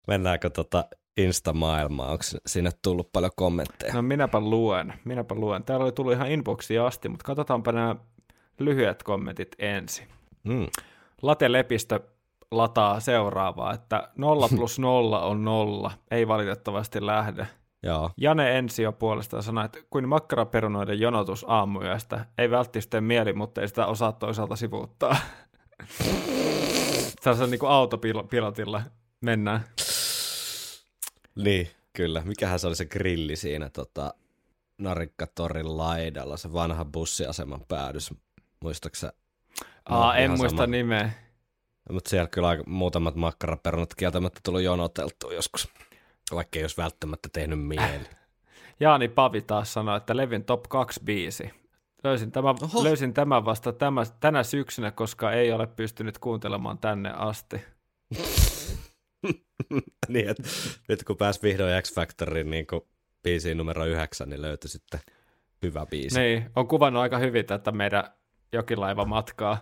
Mennäänkö tota Insta-maailmaa? Onko sinne tullut paljon kommentteja? No minäpä luen, minäpä luen. Täällä oli tullut ihan inboxiin asti, mutta katsotaanpa nämä lyhyet kommentit ensin. Mm. Late Lepistö lataa seuraavaa, että 0 plus 0 on 0, ei valitettavasti lähde. Joo. Jane Ensio puolestaan sanoi, että kuin makkaraperunoiden jonotus aamuyöstä. Ei välttämättä mieli, mutta ei sitä osaa toisaalta sivuuttaa. Tässä niin kuin autopilotilla mennään. Niin, kyllä. Mikähän se oli se grilli siinä tota, Narikkatorin laidalla, se vanha bussiaseman päädys. Muistaaksä? Aa, en muista sama. nimeä. Mutta siellä kyllä aika, muutamat makkaraperunat kieltämättä tullut jonoteltua joskus, vaikka ei olisi välttämättä tehnyt mieli. Jaani Pavi taas sanoi, että Levin top 2 biisi. Löysin, tämän, löysin tämän vasta tämä, tänä syksynä, koska ei ole pystynyt kuuntelemaan tänne asti. niin, että nyt kun pääsi vihdoin X Factorin niin biisiin numero yhdeksän, niin löytyi sitten hyvä biisi. Niin, on kuvannut aika hyvin tätä meidän jokilaiva matkaa.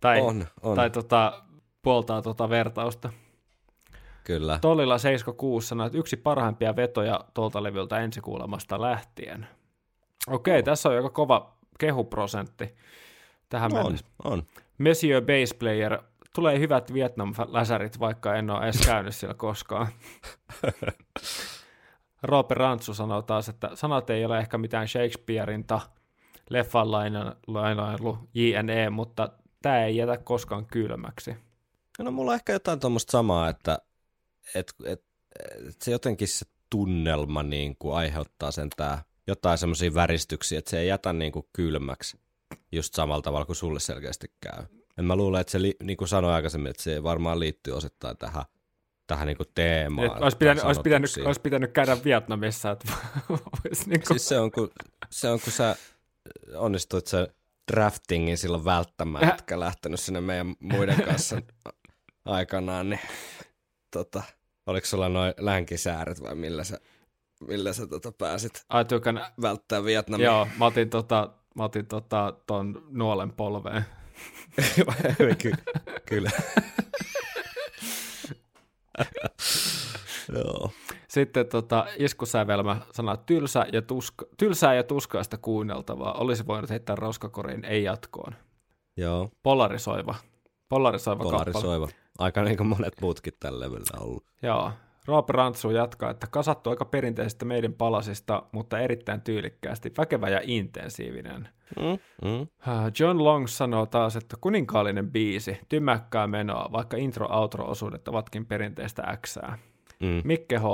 Tai, on, on. tai tota, puoltaa tota vertausta. Kyllä. Tollilla 76 sanoi, että yksi parhaimpia vetoja tuolta levyltä ensikuulemasta lähtien. Okei, okay, tässä on aika kova kehuprosentti tähän on, mennessä. On. Monsieur Bass Player, tulee hyvät Vietnam-läsärit, vaikka en ole edes käynyt siellä koskaan. Roope Rantsu sanoo taas, että sanat ei ole ehkä mitään Shakespearein ta leffan lainailu JNE, mutta tämä ei jätä koskaan kylmäksi. No mulla on ehkä jotain tuommoista samaa, että et, et, et se jotenkin se tunnelma niin kuin aiheuttaa sen tää jotain semmoisia väristyksiä, että se ei jätä niin kuin kylmäksi just samalla tavalla kuin sulle selkeästi käy. En mä luule, että se, niin kuin sanoin aikaisemmin, että se varmaan liittyy osittain tähän, tähän niin kuin teemaan. Et olisi, pitänyt, olisi, pitänyt, olisi pitänyt käydä Vietnamissa. Että niin kuin... Siis se on, kun, se on, kun sä onnistuit sen draftingin silloin välttämään, etkä lähtenyt sinne meidän muiden kanssa aikanaan, niin tota, oliko sulla noin länkisääret vai millä sä, millä sä tota pääsit Ai, tykkän... välttää Vietnamin? Joo, mä otin, tota, mä otin tota, ton nuolen polveen. Ky- kyllä. Joo. Sitten tota, iskusävelmä sanoo, tylsä ja tuska, tylsää ja tuskaista kuunneltavaa. Olisi voinut heittää roskakoriin, ei jatkoon. Joo. Polarisoiva. Polarisoiva, Polarisoiva. Kappale. Aika niin kuin monet muutkin tällä levyllä ollut. Joo. Rob Rantsu jatkaa, että kasattu aika perinteisestä meidän palasista, mutta erittäin tyylikkäästi, väkevä ja intensiivinen. Mm, mm. John Long sanoo taas, että kuninkaallinen biisi, tymäkkää menoa, vaikka intro-outro-osuudet ovatkin perinteistä Xää. Mm. Mikke H.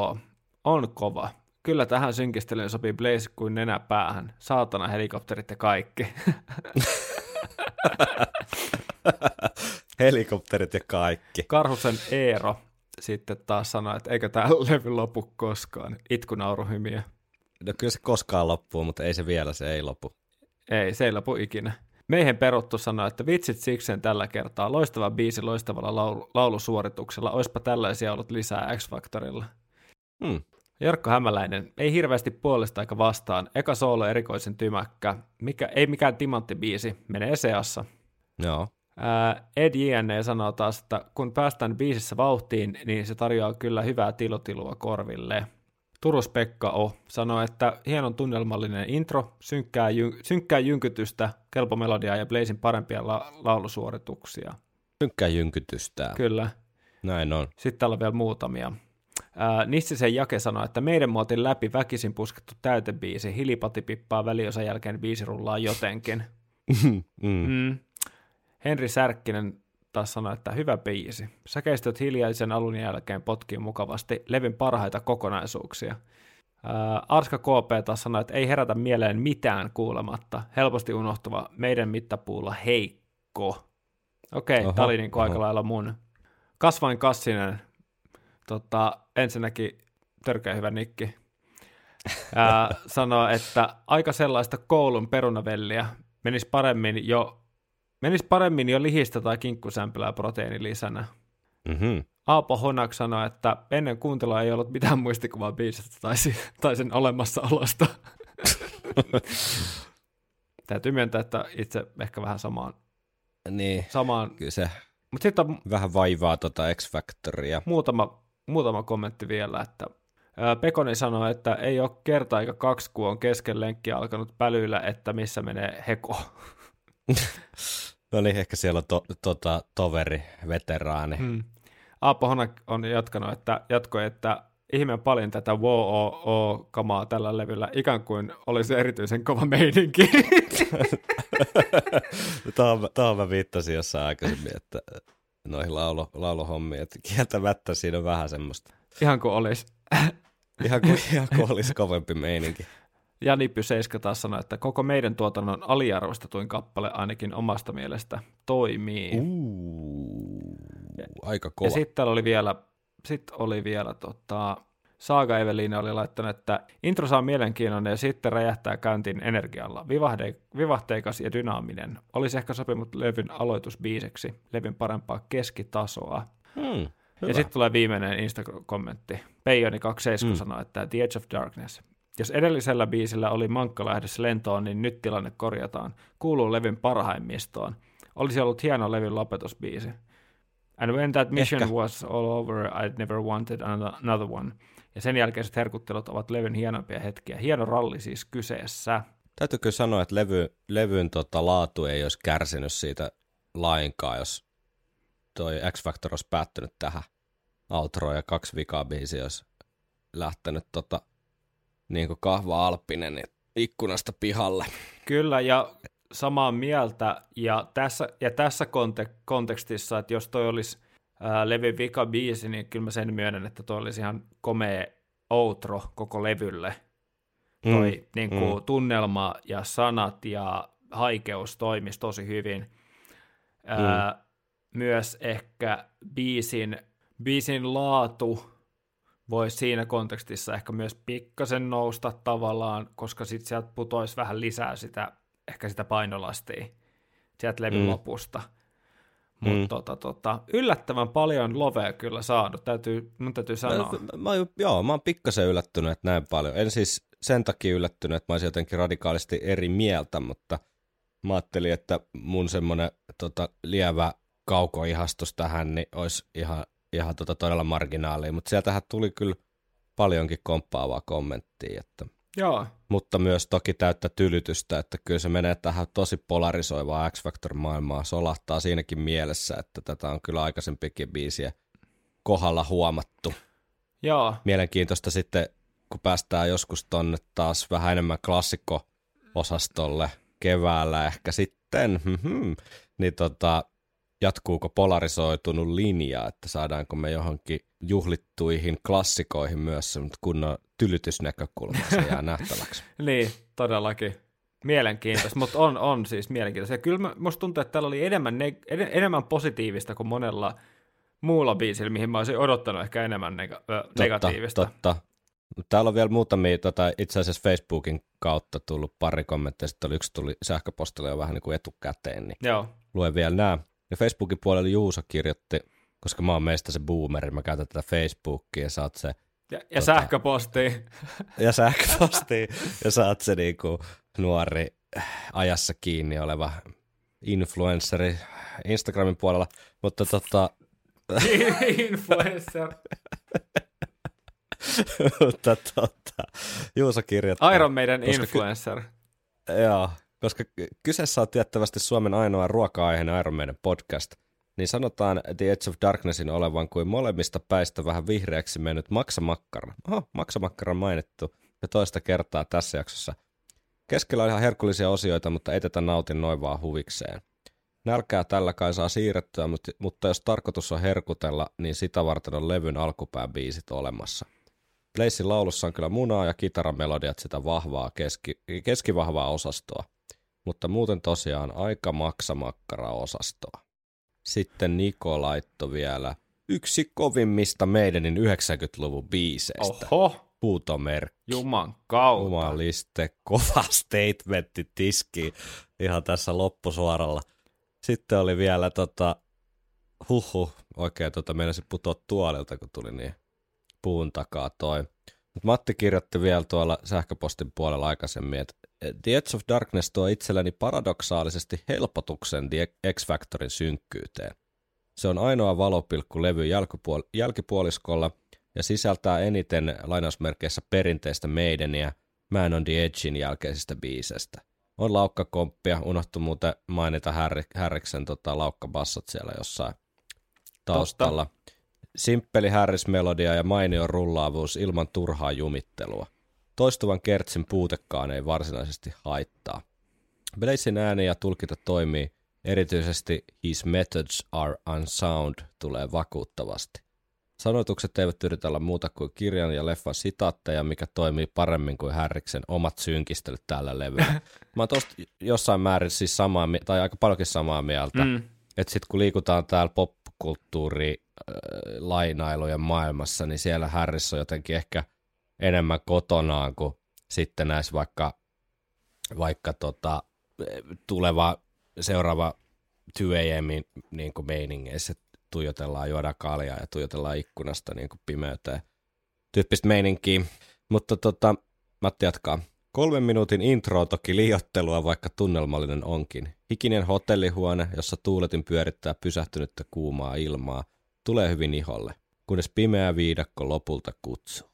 on kova. Kyllä tähän synkistelyyn sopii Blaze kuin nenä päähän. Saatana helikopterit ja kaikki. helikopterit ja kaikki. Karhusen Eero sitten taas sanoi, että eikö tämä levy lopu koskaan. Itkunauruhymiä. No kyllä se koskaan loppuu, mutta ei se vielä, se ei lopu. Ei, se ei lopu ikinä. Meihin peruttu sanoi, että vitsit siksen tällä kertaa. Loistava biisi loistavalla laulu, laulusuorituksella. Oispa tällaisia ollut lisää X-Factorilla. Hmm. Jarkko Hämäläinen, ei hirveästi puolesta aika vastaan. Eka soolo erikoisen tymäkkä. Mikä, ei mikään timanttibiisi, menee seassa. Joo. Ed JNE sanoo taas, että kun päästään biisissä vauhtiin, niin se tarjoaa kyllä hyvää tilotilua korville. Turus Pekka O sanoi, että hienon tunnelmallinen intro, synkkää, jy- synkkää jynkytystä, kelpo melodiaa ja Blazin parempia la- laulusuorituksia. Synkkää jynkytystä. Kyllä. Näin on. Sitten täällä on vielä muutamia. Ää, Nissisen Jake sanoi, että meidän muotin läpi väkisin puskettu täytebiisi, hilipati pippaa väliosan jälkeen biisi rullaa jotenkin. mm. Mm. Henri Särkkinen taas sanoi, että hyvä biisi. Säkeistöt hiljaisen alun jälkeen potkii mukavasti levin parhaita kokonaisuuksia. Ää, Arska KP taas sanoi, että ei herätä mieleen mitään kuulematta. Helposti unohtuva meidän mittapuulla heikko. Okei, okay, tämä oli niin aika lailla mun. Kasvain Kassinen, tota, ensinnäkin törkeä hyvä nikki, ää, sanoo, että aika sellaista koulun perunavelliä menisi paremmin jo Menisi paremmin jo lihistä tai kinkkusämpylää proteiinilisänä. Mm-hmm. Aapo Honak sanoi, että ennen kuuntelua ei ollut mitään muistikuvaa biisistä tai, tai sen olemassaolosta. Täytyy myöntää, että itse ehkä vähän samaan. Niin, samaan. kyllä se Mut sit on vähän vaivaa tuota X-Factoria. Muutama, muutama kommentti vielä, että Pekoni sanoi, että ei ole kerta eikä kaksi, kun on kesken lenkkiä alkanut pälyillä, että missä menee heko. No niin, ehkä siellä on to, tota, toveri, veteraani. Hmm. Aapo Hona on jatkanut, että, jatkoi, että ihmeen paljon tätä WOO-kamaa tällä levyllä, ikään kuin olisi erityisen kova meininki. Tuohon mä viittasin jossain aikaisemmin, että noihin laulu, lauluhommiin, että kieltämättä siinä on vähän semmoista. Ihan kuin olisi. ihan, kuin, ihan kuin olisi kovempi meininki. Jani Pyseiska taas sanoi, että koko meidän tuotannon aliarvostetuin kappale ainakin omasta mielestä toimii. Uh, aika kova. Ja sitten oli vielä, sit oli vielä tota, Saaga Evelina oli laittanut, että intro saa mielenkiintoinen ja sitten räjähtää käyntiin energialla. Vivahde, vivahteikas ja dynaaminen. Olisi ehkä sopinut levyn aloitusbiiseksi, levyn parempaa keskitasoa. Hmm, ja sitten tulee viimeinen Insta-kommentti. Peijoni 27 hmm. sanoi, että The Edge of Darkness. Jos edellisellä biisillä oli mankka lähdössä lentoon, niin nyt tilanne korjataan. Kuuluu levyn parhaimmistoon. Olisi ollut hieno levyn lopetusbiisi. And when that mission Ehkä. was all over, I never wanted another one. Ja sen jälkeiset herkuttelut ovat levyn hienompia hetkiä. Hieno ralli siis kyseessä. Täytyykö sanoa, että levy, levyn tota, laatu ei olisi kärsinyt siitä lainkaan, jos toi X-Factor olisi päättynyt tähän outroon ja kaksi vikaa biisiä olisi lähtenyt tota, niin kuin kahva Alppinen niin ikkunasta pihalle. Kyllä, ja samaa mieltä, ja tässä, ja tässä kontek- kontekstissa, että jos toi olisi ää, levy vika biisi, niin kyllä mä sen myönnän, että toi olisi ihan komea outro koko levylle. Mm. Toi niin kuin, mm. tunnelma ja sanat ja haikeus toimisi tosi hyvin. Ää, mm. Myös ehkä biisin, biisin laatu voisi siinä kontekstissa ehkä myös pikkasen nousta tavallaan, koska sitten sieltä putoisi vähän lisää sitä, ehkä sitä painolastia sieltä levyn mm. lopusta. Mutta mm. tota, tota, yllättävän paljon lovea kyllä saanut, täytyy, mun täytyy sanoa. Mä, mä, joo, mä oon pikkasen yllättynyt, että näin paljon. En siis sen takia yllättynyt, että mä olisin jotenkin radikaalisti eri mieltä, mutta mä ajattelin, että mun semmoinen tota, lievä kaukoihastus tähän niin olisi ihan ihan tota todella marginaalia, mutta sieltähän tuli kyllä paljonkin komppaavaa kommenttia, että Joo. mutta myös toki täyttä tylytystä, että kyllä se menee tähän tosi polarisoivaa X-Factor-maailmaa, solahtaa siinäkin mielessä, että tätä on kyllä aikaisempikin biisiä kohdalla huomattu. Joo. Mielenkiintoista sitten, kun päästään joskus tonne taas vähän enemmän klassikko-osastolle keväällä ehkä sitten, hmm, niin tota, jatkuuko polarisoitunut linja, että saadaanko me johonkin juhlittuihin klassikoihin myös kunnon tylytysnäkökulma, se jää nähtäväksi. niin, todellakin. Mielenkiintoista, mutta on, on siis mielenkiintoista. Ja kyllä musta tuntuu, että täällä oli enemmän, ne, enemmän positiivista kuin monella muulla biisillä, mihin mä olisin odottanut ehkä enemmän nega- totta, negatiivista. Totta, Täällä on vielä muutamia, tota, itse asiassa Facebookin kautta tullut pari kommenttia, sitten yksi tuli sähköpostilla jo vähän niin kuin etukäteen, niin Joo. luen vielä nämä. Ja Facebookin puolella Juuso kirjoitti, koska mä oon meistä se boomeri, mä käytän tätä Facebookia ja saat se... Ja, ja tota, sähköpostia. Ja sähköpostia, ja saat se niinku nuori ajassa kiinni oleva influenceri Instagramin puolella, mutta tota... Influencer. mutta tota, Juuso kirjoittaa... Iron meidän influencer. Ky- joo, koska kyseessä on tiettävästi Suomen ainoa ruoka-aiheinen Iron Maiden podcast, niin sanotaan The Edge of Darknessin olevan kuin molemmista päistä vähän vihreäksi mennyt maksamakkara. Oho, maksamakkara on mainittu jo toista kertaa tässä jaksossa. Keskellä on ihan herkullisia osioita, mutta ei tätä nautin noin vaan huvikseen. Nälkää tällä kai saa siirrettyä, mutta jos tarkoitus on herkutella, niin sitä varten on levyn alkupääbiisit olemassa. Blazein laulussa on kyllä munaa ja kitaramelodiat sitä vahvaa keski, keskivahvaa osastoa mutta muuten tosiaan aika maksamakkara-osastoa. Sitten Niko laitto vielä yksi kovimmista meidänin 90-luvun biiseistä. Oho! Puutomerkki. Juman kautta. Jumaliste, kova statementti tiski ihan tässä loppusuoralla. Sitten oli vielä tota, huhu, oikein tota, se putoa tuolilta, kun tuli niin puun takaa toi. Matti kirjoitti vielä tuolla sähköpostin puolella aikaisemmin, että The Edge of Darkness tuo itselleni paradoksaalisesti helpotuksen The X-Factorin synkkyyteen. Se on ainoa valopilkku levy jälkipuol- jälkipuoliskolla ja sisältää eniten lainausmerkeissä perinteistä Maidenia Man on the Edgein jälkeisistä biisestä. On laukkakomppia, unohtu muuten mainita Härriksen tota, laukkabassot siellä jossain taustalla. Totta. Simppeli Harris-melodia ja mainio rullaavuus ilman turhaa jumittelua – Toistuvan kertsin puutekaan ei varsinaisesti haittaa. Blazin ääni ja tulkita toimii, erityisesti His methods are unsound tulee vakuuttavasti. Sanoitukset eivät yritä olla muuta kuin kirjan ja leffan sitaatteja, mikä toimii paremmin kuin Härriksen omat synkistelyt tällä levyllä. Mä oon tosta jossain määrin siis samaa, tai aika paljonkin samaa mieltä, mm. että sitten kun liikutaan täällä popkulttuuri lainailujen maailmassa, niin siellä Harris on jotenkin ehkä enemmän kotonaan kuin sitten näissä vaikka, vaikka tota, tuleva seuraava 2 AM niin kuin meiningeissä, tuijotellaan, juodaan kaljaa ja tuijotellaan ikkunasta niin kuin pimeyteen tyyppistä meininkiä. Mutta tota, Matti jatkaa. Kolmen minuutin intro toki liiottelua, vaikka tunnelmallinen onkin. Hikinen hotellihuone, jossa tuuletin pyörittää pysähtynyttä kuumaa ilmaa, tulee hyvin iholle, kunnes pimeä viidakko lopulta kutsuu.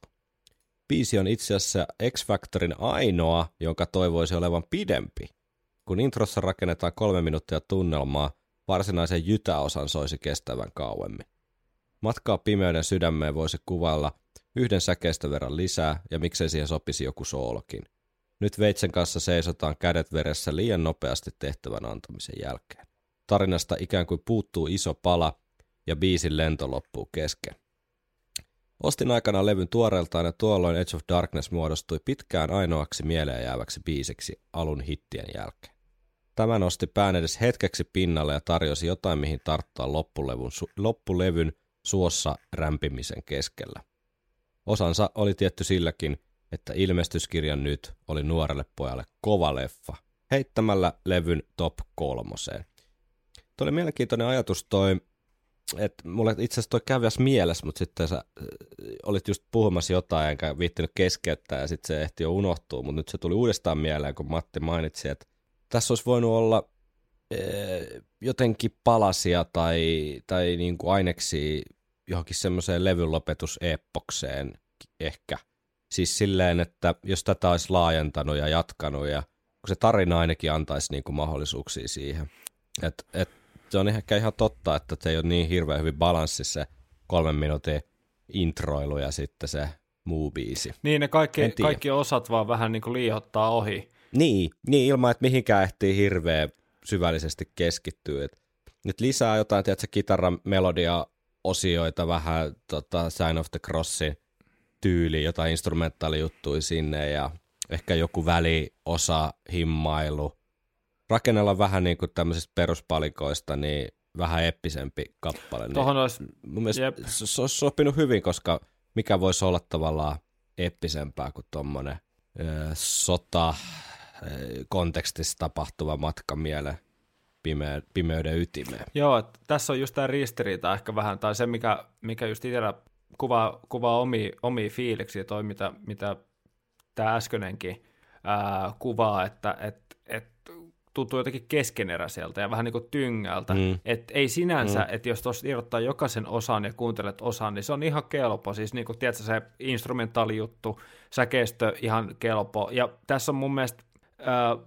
Biisi on itse asiassa X-Factorin ainoa, jonka toivoisi olevan pidempi. Kun introssa rakennetaan kolme minuuttia tunnelmaa, varsinaisen jytäosan soisi kestävän kauemmin. Matkaa pimeyden sydämeen voisi kuvailla yhden säkeistä verran lisää ja miksei siihen sopisi joku soolokin. Nyt veitsen kanssa seisotaan kädet veressä liian nopeasti tehtävän antamisen jälkeen. Tarinasta ikään kuin puuttuu iso pala ja biisin lento loppuu kesken. Ostin aikana levyn tuoreeltaan ja tuolloin Edge of Darkness muodostui pitkään ainoaksi mieleen jääväksi biisiksi alun hittien jälkeen. Tämä nosti pään edes hetkeksi pinnalle ja tarjosi jotain, mihin tarttua loppulevyn, su- loppulevyn suossa rämpimisen keskellä. Osansa oli tietty silläkin, että ilmestyskirjan nyt oli nuorelle pojalle kova leffa, heittämällä levyn top kolmoseen. Tuo oli mielenkiintoinen ajatus toi, että mulle itse asiassa toi käviäs mielessä, mutta sitten sä äh, olit just puhumassa jotain, enkä viittinyt keskeyttää, ja sitten se ehti jo unohtua, mutta nyt se tuli uudestaan mieleen, kun Matti mainitsi, että tässä olisi voinut olla ee, jotenkin palasia tai, tai niin kuin aineksi johonkin semmoiseen levyn lopetusepokseen ehkä. Siis silleen, että jos tätä olisi laajentanut ja jatkanut ja kun se tarina ainakin antaisi niin kuin mahdollisuuksia siihen. Et, et, se on ehkä ihan totta, että se ei ole niin hirveän hyvin balanssissa se kolmen minuutin introilu ja sitten se muu biisi. Niin, ne kaikki, kaikki osat vaan vähän niin kuin liihottaa ohi. Niin, niin ilman, että mihinkään ehtii hirveän syvällisesti keskittyä. Et nyt lisää jotain, tiedätkö, kitaran melodia osioita, vähän tota, Sign of the Crossin tyyli, jotain instrumentaalijuttuja sinne ja ehkä joku väliosa, himmailu. Rakennella vähän niin kuin tämmöisistä peruspalikoista, niin vähän eppisempi kappale. Niin Tuohon olisi, mun mielestä se olisi sopinut hyvin, koska mikä voisi olla tavallaan eppisempää kuin tuommoinen sota, kontekstissa tapahtuva matka mieleen pimeä, pimeyden ytimeen. Joo, tässä on just tämä ristiriita ehkä vähän, tai se, mikä, mikä just itsellä kuvaa, kuvaa omia, omia fiiliksiä, toi mitä, mitä tämä äskeinenkin ää, kuvaa, että et, et, tuntuu jotenkin keskeneräiseltä ja vähän niin kuin tyngältä. Mm. Et ei sinänsä, mm. että jos tuossa irrottaa jokaisen osan ja kuuntelet osan, niin se on ihan kelpo. Siis niin kuin, tiedätkö, se instrumentaalijuttu, säkeistö ihan kelpo. Ja tässä on mun mielestä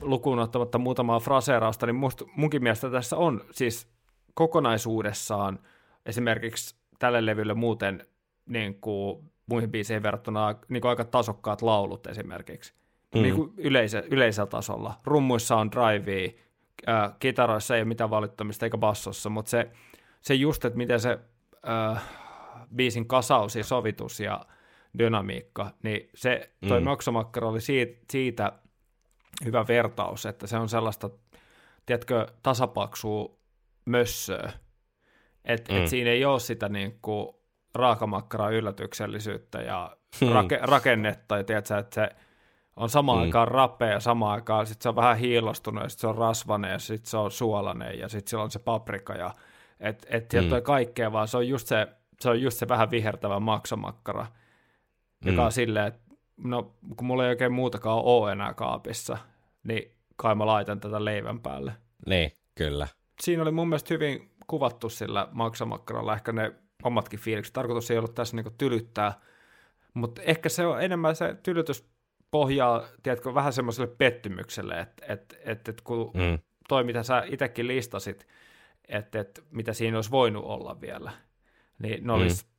lukuun ottamatta muutamaa fraseerausta, niin musta, munkin mielestä tässä on siis kokonaisuudessaan esimerkiksi tälle levylle muuten niin kuin muihin biiseihin verrattuna niin kuin aika tasokkaat laulut esimerkiksi. Mm. Niin kuin yleisö, yleisellä tasolla. Rummuissa on drivea, äh, kitaroissa ei ole mitään valittamista eikä bassossa, mutta se, se just, että miten se äh, biisin kasaus ja sovitus ja dynamiikka, niin se toi mm. Maksomakkara oli siitä, siitä hyvä vertaus, että se on sellaista, tiedätkö, tasapaksua mössöä, että mm. et siinä ei ole sitä niin kuin raakamakkaraa yllätyksellisyyttä ja hmm. rake, rakennetta, ja tiedätkö, että se on samaan mm. aikaan rapea ja samaan aikaan sit se on vähän hiilostunut ja sitten se on rasvainen ja sitten se on suolainen ja sitten sillä on se paprika ja et, et sieltä mm. kaikkea, vaan se on just se, se, on just se vähän vihertävä maksomakkara, joka mm. on silleen, että no kun mulla ei oikein muutakaan ole enää kaapissa, niin kai mä laitan tätä leivän päälle. Niin, kyllä. Siinä oli mun mielestä hyvin kuvattu sillä maksamakkaralla ehkä ne omatkin fiilikset. Tarkoitus ei ollut tässä niinku tylyttää, mutta ehkä se on enemmän se tylytys pohjaa, tiedätkö, vähän semmoiselle pettymykselle, että et, et, et kun mm. toi, mitä sä itsekin listasit, että et, mitä siinä olisi voinut olla vielä, niin ne olisi mm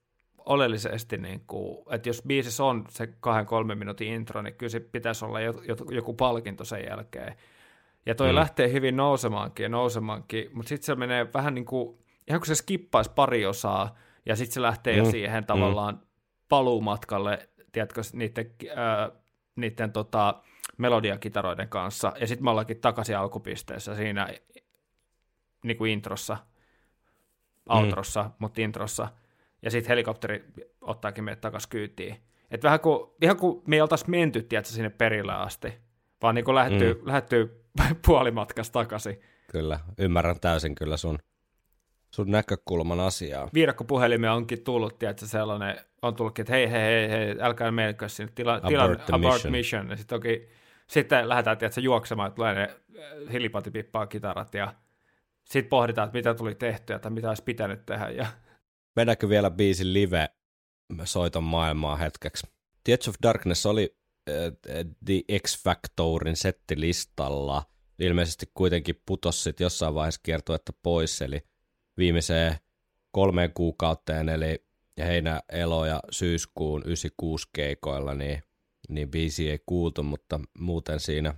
oleellisesti, niin kuin, että jos biisissä on se kahden kolmen minuutin intro, niin kyllä se pitäisi olla joku palkinto sen jälkeen. Ja toi mm. lähtee hyvin nousemaankin ja nousemaankin, mutta sitten se menee vähän niin kuin, ihan kun se skippaisi pari osaa, Ja sitten se lähtee mm. jo siihen tavallaan mm. paluumatkalle, tiedätkö, niiden, äh, niiden tota, melodiakitaroiden kanssa. Ja sitten me ollaankin takaisin alkupisteessä siinä niin kuin introssa, outrossa, mm. mutta introssa. Ja sitten helikopteri ottaakin meidät takaisin kyytiin. Et vähän kuin, ihan kuin me ei oltaisi menty, tiedätkö, sinne perille asti, vaan niin kuin lähettyy, mm. lähettyy puolimatkasta takaisin. Kyllä, ymmärrän täysin kyllä sun, sun näkökulman asiaa. Viidakkopuhelimia onkin tullut, tiedätkö, sellainen, on tullutkin, että hei, hei, hei, hei älkää menkö sinne, tila, tila, abort, abort mission. mission. Ja sitten, toki, sitten lähdetään, tiedätkö, juoksemaan, että tulee ne äh, hilipatipippaa kitarat ja sitten pohditaan, että mitä tuli tehtyä tai mitä olisi pitänyt tehdä. Ja... Mennäänkö vielä biisin live soiton maailmaa hetkeksi? The Edge of Darkness oli äh, The X Factorin settilistalla. Ilmeisesti kuitenkin putosi sitten jossain vaiheessa kiertuetta pois, eli viimeiseen kolmeen kuukauteen, eli heinä, elo ja syyskuun 96 keikoilla, niin, niin biisi ei kuultu, mutta muuten siinä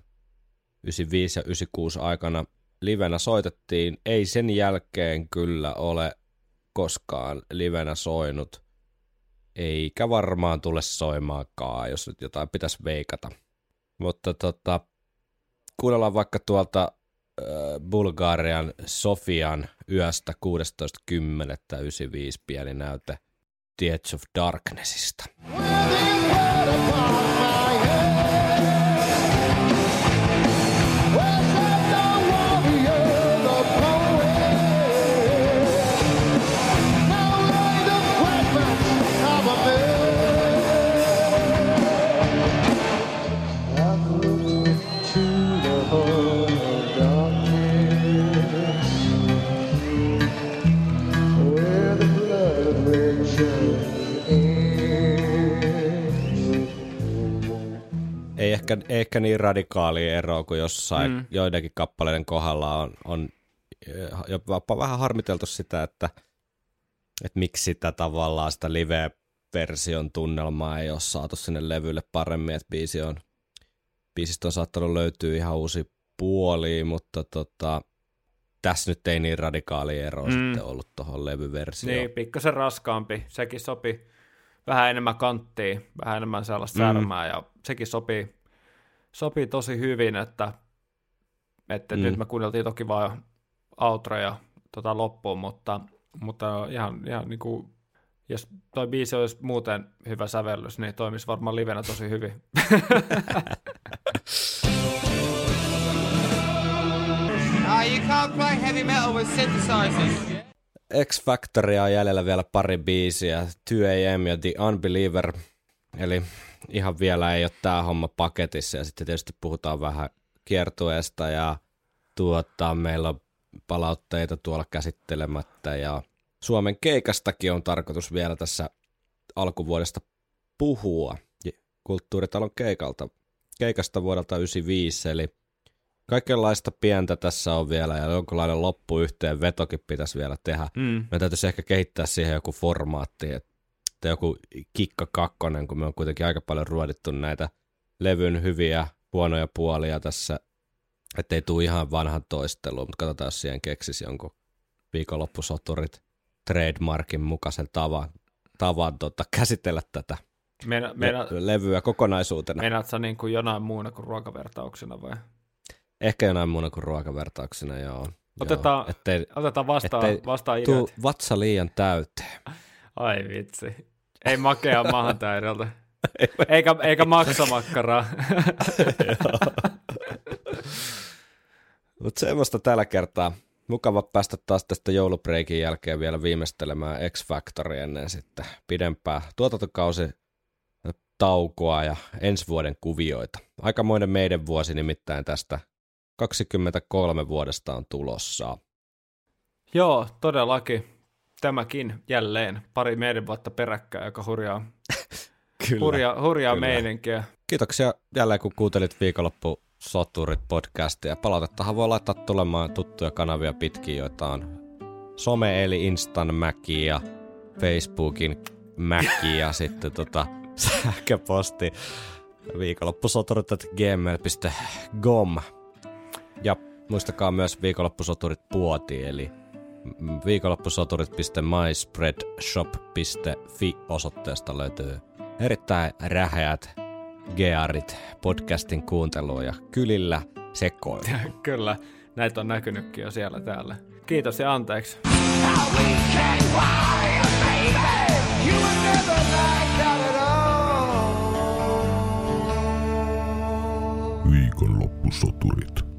95 ja 96 aikana livenä soitettiin. Ei sen jälkeen kyllä ole koskaan livenä soinut, eikä varmaan tule soimaakaan, jos nyt jotain pitäisi veikata. Mutta tota, kuunnellaan vaikka tuolta Bulgarian Sofian yöstä 16.10.95 pieni näyte The Edge of Darknessista. Well, ehkä, ehkä niin radikaali ero kuin jossain mm. joidenkin kappaleiden kohdalla on, on jopa vähän harmiteltu sitä, että, että miksi sitä tavallaan sitä live-version tunnelmaa ei ole saatu sinne levylle paremmin, että biisi on, biisistä on saattanut löytyä ihan uusi puoli, mutta tota, tässä nyt ei niin radikaali ero mm. sitten ollut tuohon levyversioon. Niin, pikkasen raskaampi. Sekin sopi vähän enemmän kanttia, vähän enemmän sellaista mm. särmää ja sekin sopii sopii tosi hyvin, että, että mm. nyt me kuunneltiin toki vain outroja tota loppuun, mutta, mutta ihan, ihan niin kuin, jos toi biisi olisi muuten hyvä sävellys, niin toimisi varmaan livenä tosi hyvin. You can't play heavy metal with synthesizers. X Factoria on jäljellä vielä pari biisiä, 2AM ja The Unbeliever, eli ihan vielä ei ole tämä homma paketissa ja sitten tietysti puhutaan vähän kiertueesta ja tuota, meillä on palautteita tuolla käsittelemättä ja Suomen keikastakin on tarkoitus vielä tässä alkuvuodesta puhua kulttuuritalon keikalta, keikasta vuodelta 95, eli kaikenlaista pientä tässä on vielä ja jonkinlainen loppuyhteenvetokin pitäisi vielä tehdä. Mm. Me täytyisi ehkä kehittää siihen joku formaatti, että sitten joku kikka kakkonen, kun me on kuitenkin aika paljon ruodittu näitä levyn hyviä, huonoja puolia tässä, ettei tule ihan vanhan toisteluun, mutta katsotaan, jos siihen keksisi jonkun viikonloppusoturit trademarkin mukaisen tavan, tavan tota, käsitellä tätä meina, meina, le- levyä kokonaisuutena. Meinaat niin kuin jonain muuna kuin ruokavertauksena vai? Ehkä jonain muuna kuin ruokavertauksena, joo. Otetaan, joo. Ettei, otetaan vastaan, ettei vastaan tuu vatsa liian täyteen. Ai vitsi. Ei makea maahan täydeltä. Eikä, eikä maksamakkaraa. Mutta semmoista tällä kertaa. Mukava päästä taas tästä joulubreikin jälkeen vielä viimeistelemään X Factory ennen sitten pidempää tuotantokausi taukoa ja ensi vuoden kuvioita. Aikamoinen meidän vuosi nimittäin tästä 23 vuodesta on tulossa. Joo, todellakin tämäkin jälleen pari meidän vuotta peräkkäin, joka hurjaa, kyllä, hurjaa, hurjaa kyllä. meininkiä. Kiitoksia jälleen, kun kuuntelit viikonloppu Soturit podcastia. Palautettahan voi laittaa tulemaan tuttuja kanavia pitkin, joita on some eli Instan Mäki ja Facebookin Mäki ja sitten tota, sähköposti viikonloppusoturit.gmail.com ja muistakaa myös viikonloppusoturit puoti, eli viikonloppusoturit.myspreadshop.fi osoitteesta löytyy erittäin räheät gearit podcastin kuunteluun ja kylillä sekoilu. Kyllä, näitä on näkynytkin jo siellä täällä. Kiitos ja anteeksi. Viikonloppusoturit.